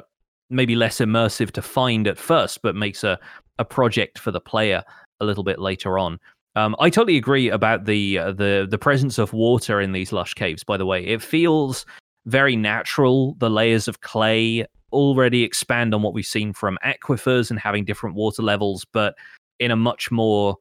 maybe less immersive to find at first but makes a a project for the player a little bit later on. Um, I totally agree about the uh, the the presence of water in these lush caves. By the way, it feels very natural. The layers of clay already expand on what we've seen from aquifers and having different water levels, but in a much more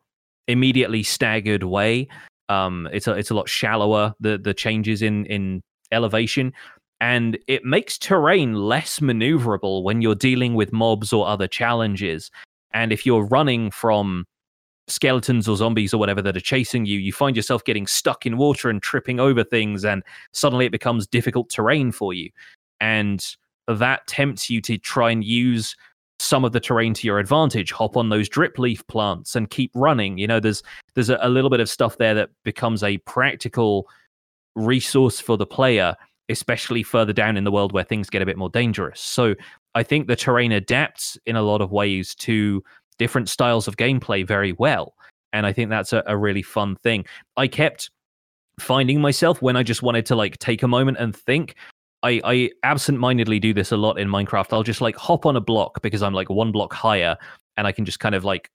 immediately staggered way. Um, it's a it's a lot shallower. The the changes in in elevation, and it makes terrain less maneuverable when you're dealing with mobs or other challenges. And if you're running from skeletons or zombies or whatever that are chasing you, you find yourself getting stuck in water and tripping over things, and suddenly it becomes difficult terrain for you. And that tempts you to try and use some of the terrain to your advantage hop on those dripleaf plants and keep running you know there's there's a, a little bit of stuff there that becomes a practical resource for the player especially further down in the world where things get a bit more dangerous. So I think the terrain adapts in a lot of ways to different styles of gameplay very well. And I think that's a, a really fun thing. I kept finding myself when I just wanted to like take a moment and think. I, I absent-mindedly do this a lot in Minecraft. I'll just like hop on a block because I'm like one block higher, and I can just kind of like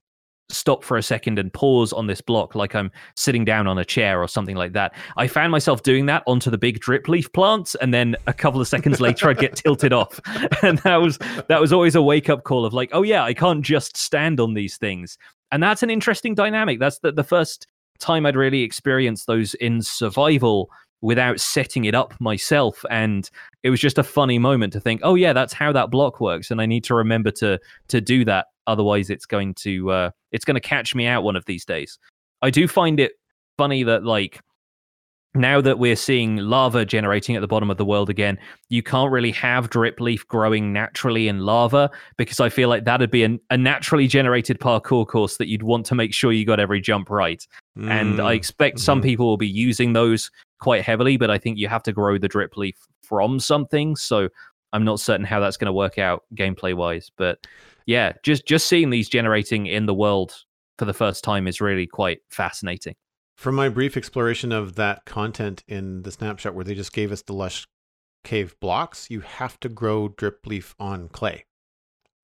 stop for a second and pause on this block like I'm sitting down on a chair or something like that. I found myself doing that onto the big dripleaf plants and then a couple of seconds later I'd get tilted off. <laughs> And that was that was always a wake up call of like, oh yeah, I can't just stand on these things. And that's an interesting dynamic. That's the, the first time I'd really experienced those in survival without setting it up myself and it was just a funny moment to think oh yeah that's how that block works and i need to remember to to do that otherwise it's going to uh, it's going to catch me out one of these days i do find it funny that like now that we're seeing lava generating at the bottom of the world again, you can't really have dripleaf growing naturally in lava because I feel like that'd be an, a naturally generated parkour course that you'd want to make sure you got every jump right. Mm. And I mm, expect mm-hmm. some people will be using those quite heavily, but I think you have to grow the dripleaf from something. So I'm not certain how that's going to work out gameplay wise. But yeah, just just seeing these generating in the world for the first time is really quite fascinating. From my brief exploration of that content in the snapshot where they just gave us the lush cave blocks, you have to grow dripleaf on clay.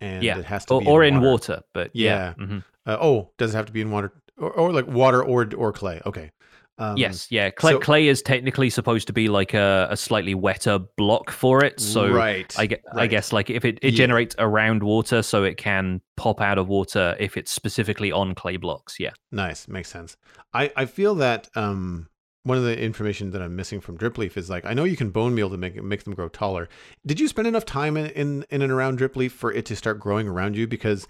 And yeah. it has to or, be or in, in water. water. but yeah. yeah. Mm-hmm. Uh, oh, does it have to be in water or, or like water or or clay? Okay. Um, yes, yeah. Clay, so, clay is technically supposed to be like a, a, slightly wetter block for it. So right, I, right. I guess like if it, it yeah. generates around water, so it can pop out of water if it's specifically on clay blocks. Yeah. Nice, makes sense. I I feel that um one of the information that I'm missing from Dripleaf is like I know you can bone meal to make make them grow taller. Did you spend enough time in in, in and around Dripleaf for it to start growing around you? Because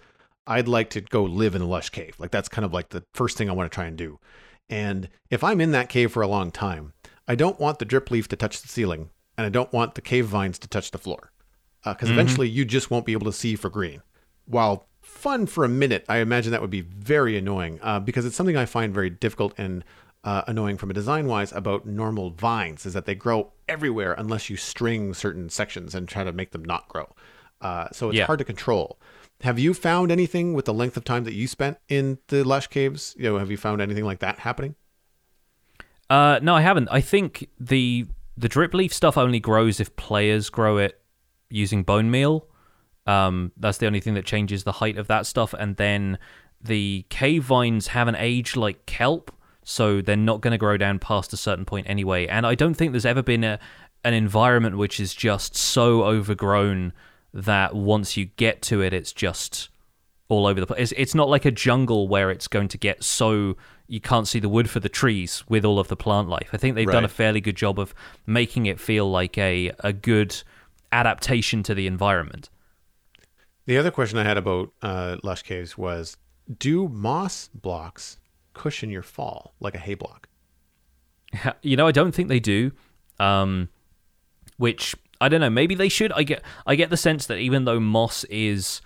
I'd like to go live in a lush cave. Like that's kind of like the first thing I want to try and do. And if I'm in that cave for a long time, I don't want the dripleaf to touch the ceiling, and I don't want the cave vines to touch the floor, because uh, mm-hmm. eventually you just won't be able to see for green. While fun for a minute, I imagine that would be very annoying uh, because it's something I find very difficult and uh, annoying from a design wise about normal vines is that they grow everywhere unless you string certain sections and try to make them not grow. Uh, so it's yeah. hard to control. Have you found anything with the length of time that you spent in the lush caves? You know, have you found anything like that happening? Uh, no, I haven't. I think the the dripleaf stuff only grows if players grow it using bone meal. Um, that's the only thing that changes the height of that stuff. And then the cave vines have an age like kelp, so they're not going to grow down past a certain point anyway. And I don't think there's ever been a an environment which is just so overgrown that once you get to it, it's just all over the place. It's, it's not like a jungle where it's going to get so you can't see the wood for the trees with all of the plant life. I think they've right. done a fairly good job of making it feel like a, a good adaptation to the environment. The other question I had about uh, Lush Caves was do moss blocks cushion your fall like a hay block? <laughs> You know, I don't think they do. Um, which I don't know. Maybe they should. I get I get the sense that even though moss is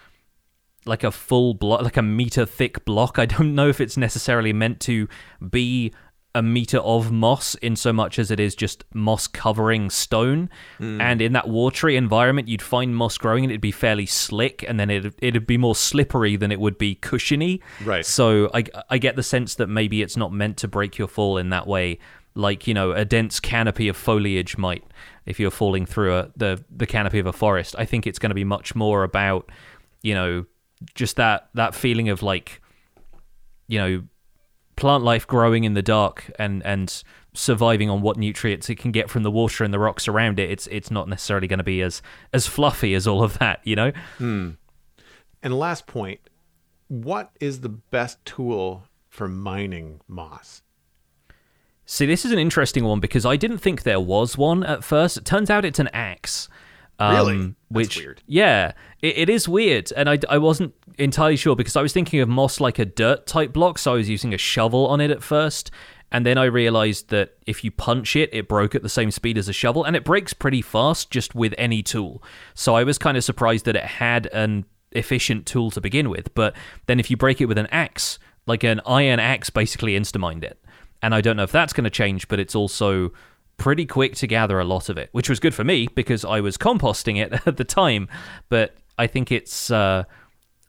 like a full block, like a meter thick block, I don't know if it's necessarily meant to be a meter of moss in so much as it is just moss covering stone. Mm. And in that watery environment, you'd find moss growing and it'd be fairly slick, and then it'd, it'd be more slippery than it would be cushiony. Right. So I, I get the sense that maybe it's not meant to break your fall in that way, like, you know, a dense canopy of foliage might if you're falling through a, the the canopy of a forest. I think it's going to be much more about you know just that that feeling of like you know plant life growing in the dark and and surviving on what nutrients it can get from the water and the rocks around it. It's it's not necessarily going to be as as fluffy as all of that, you know. Hmm. And last point, what is the best tool for mining moss? See, this is an interesting one because I didn't think there was one at first. It turns out it's an axe. Um, really? That's which, weird. Yeah, it, it is weird. And I, I wasn't entirely sure because I was thinking of moss like a dirt type block. So I was using a shovel on it at first. And then I realized that if you punch it, it broke at the same speed as a shovel. And it breaks pretty fast just with any tool. So I was kind of surprised that it had an efficient tool to begin with. But then if you break it with an axe, like an iron axe basically instamined it and I don't know if that's going to change, but it's also pretty quick to gather a lot of it, which was good for me because I was composting it <laughs> at the time. But I think it's uh,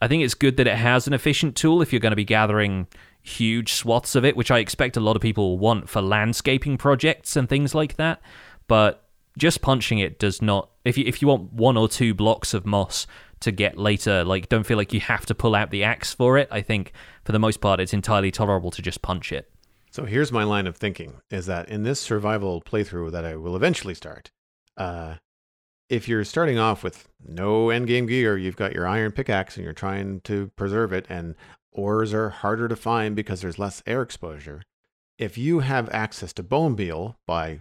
I think it's good that it has an efficient tool if you're going to be gathering huge swaths of it, which I expect a lot of people want for landscaping projects and things like that. But just punching it does not. If you if you want one or two blocks of moss to get later, like don't feel like you have to pull out the axe for it. I think for the most part, it's entirely tolerable to just punch it. So here's my line of thinking: is that in this survival playthrough that I will eventually start, uh, if you're starting off with no endgame gear, you've got your iron pickaxe and you're trying to preserve it, and ores are harder to find because there's less air exposure. If you have access to bone meal by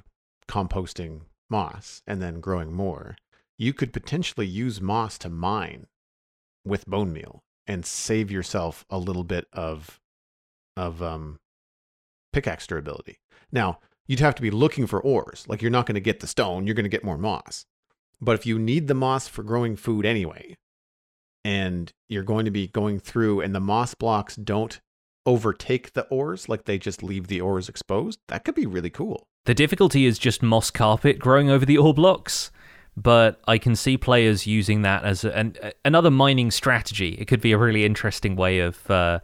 composting moss and then growing more, you could potentially use moss to mine with bone meal and save yourself a little bit of of um, pickaxe durability. Now, you'd have to be looking for ores. Like you're not going to get the stone, you're going to get more moss. But if you need the moss for growing food anyway, and you're going to be going through, and the moss blocks don't overtake the ores, like they just leave the ores exposed, that could be really cool. The difficulty is just moss carpet growing over the ore blocks, but I can see players using that as an, another mining strategy. It could be a really interesting way of uh,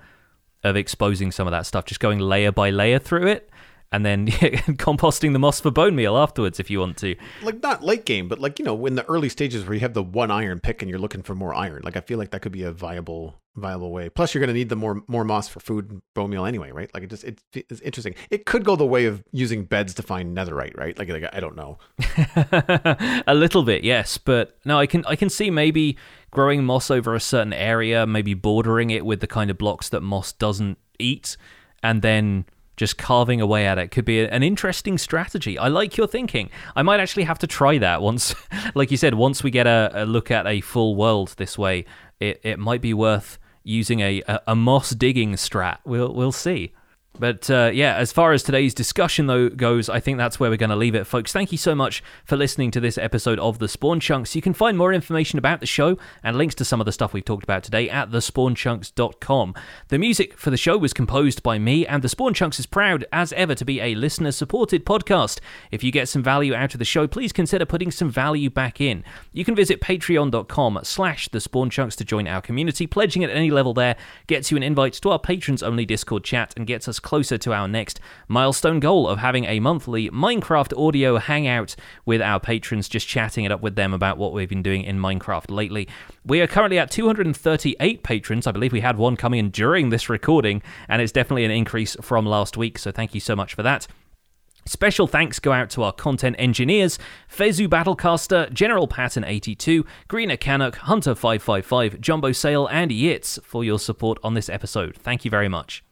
of exposing some of that stuff, just going layer by layer through it and then <laughs> composting the moss for bone meal afterwards if you want to. Like not late game, but like you know, in the early stages where you have the one iron pick and you're looking for more iron. Like I feel like that could be a viable viable way. Plus, you're going to need the more more moss for food and bone meal anyway, right? Like it just it, it's interesting. It could go the way of using beds to find netherite, right? Like, like I don't know. <laughs> a little bit, yes, but no, I can I can see maybe growing moss over a certain area, maybe bordering it with the kind of blocks that moss doesn't eat, and then just carving away at it could be an interesting strategy. I like your thinking. I might actually have to try that once, <laughs> like you said, once we get a, a look at a full world this way, it, it might be worth using a, a, a moss digging strat. We'll, we'll see. But uh, yeah, as far as today's discussion though goes, I think that's where we're going to leave it, folks. Thank you so much for listening to this episode of the Spawn Chunks. You can find more information about the show and links to some of the stuff we've talked about today at thespawnchunks.com. The music for the show was composed by me, and the Spawn Chunks is proud as ever to be a listener-supported podcast. If you get some value out of the show, please consider putting some value back in. You can visit patreon.com/slash the Spawn Chunks to join our community. Pledging at any level there gets you an invite to our patrons-only Discord chat and gets us closer to our next milestone goal of having a monthly Minecraft audio hangout with our patrons, just chatting it up with them about what we've been doing in Minecraft lately. We are currently at 238 patrons. I believe we had one coming in during this recording, and it's definitely an increase from last week, so thank you so much for that. Special thanks go out to our content engineers, Fezu Battlecaster, General Patton 82, Greener Canuck, Hunter 555, Jumbo Sale, and Yitz for your support on this episode. Thank you very much.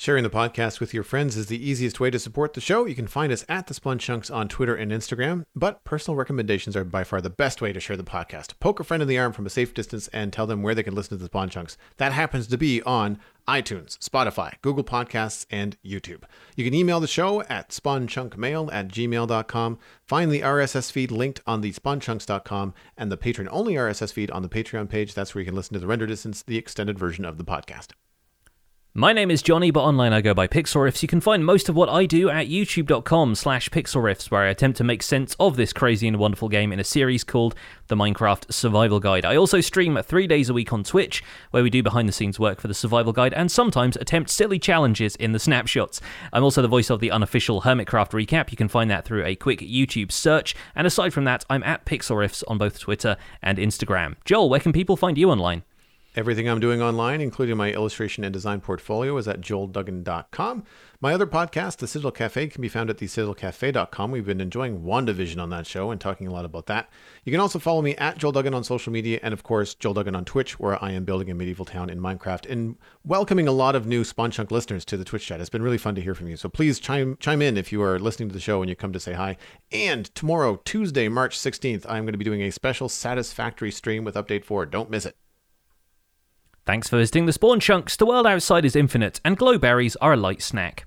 Sharing the podcast with your friends is the easiest way to support the show. You can find us at the Spawn Chunks on Twitter and Instagram, but personal recommendations are by far the best way to share the podcast. Poke a friend in the arm from a safe distance and tell them where they can listen to the Spawn Chunks. That happens to be on iTunes, Spotify, Google Podcasts, and YouTube. You can email the show at spawnchunkmail at gmail.com. Find the RSS feed linked on the spawnchunks.com and the patron only RSS feed on the Patreon page. That's where you can listen to the render distance, the extended version of the podcast. My name is Jonny, but online I go by Pixlriffs. You can find most of what I do at youtube.com slash pixlriffs, where I attempt to make sense of this crazy and wonderful game in a series called The Minecraft Survival Guide. I also stream three days a week on Twitch, where we do behind-the-scenes work for the Survival Guide and sometimes attempt silly challenges in the snapshots. I'm also the voice of the unofficial Hermitcraft recap. You can find that through a quick YouTube search. And aside from that, I'm at Pixlriffs on both Twitter and Instagram. Joel, where can people find you online? Everything I'm doing online, including my illustration and design portfolio, is at joelduggan.com. My other podcast, The Citadel Cafe, can be found at thecitadelcafe.com. We've been enjoying WandaVision on that show and talking a lot about that. You can also follow me at Joel Duggan on social media and, of course, Joel Duggan on Twitch, where I am building a medieval town in Minecraft and welcoming a lot of new Spawn Chunk listeners to the Twitch chat. It's been really fun to hear from you. So please chime, chime in if you are listening to the show and you come to say hi. And tomorrow, Tuesday, March 16th, I'm going to be doing a special Satisfactory stream with Update 4. Don't miss it. Thanks for visiting the Spawn Chunks. The world outside is infinite, and glowberries are a light snack.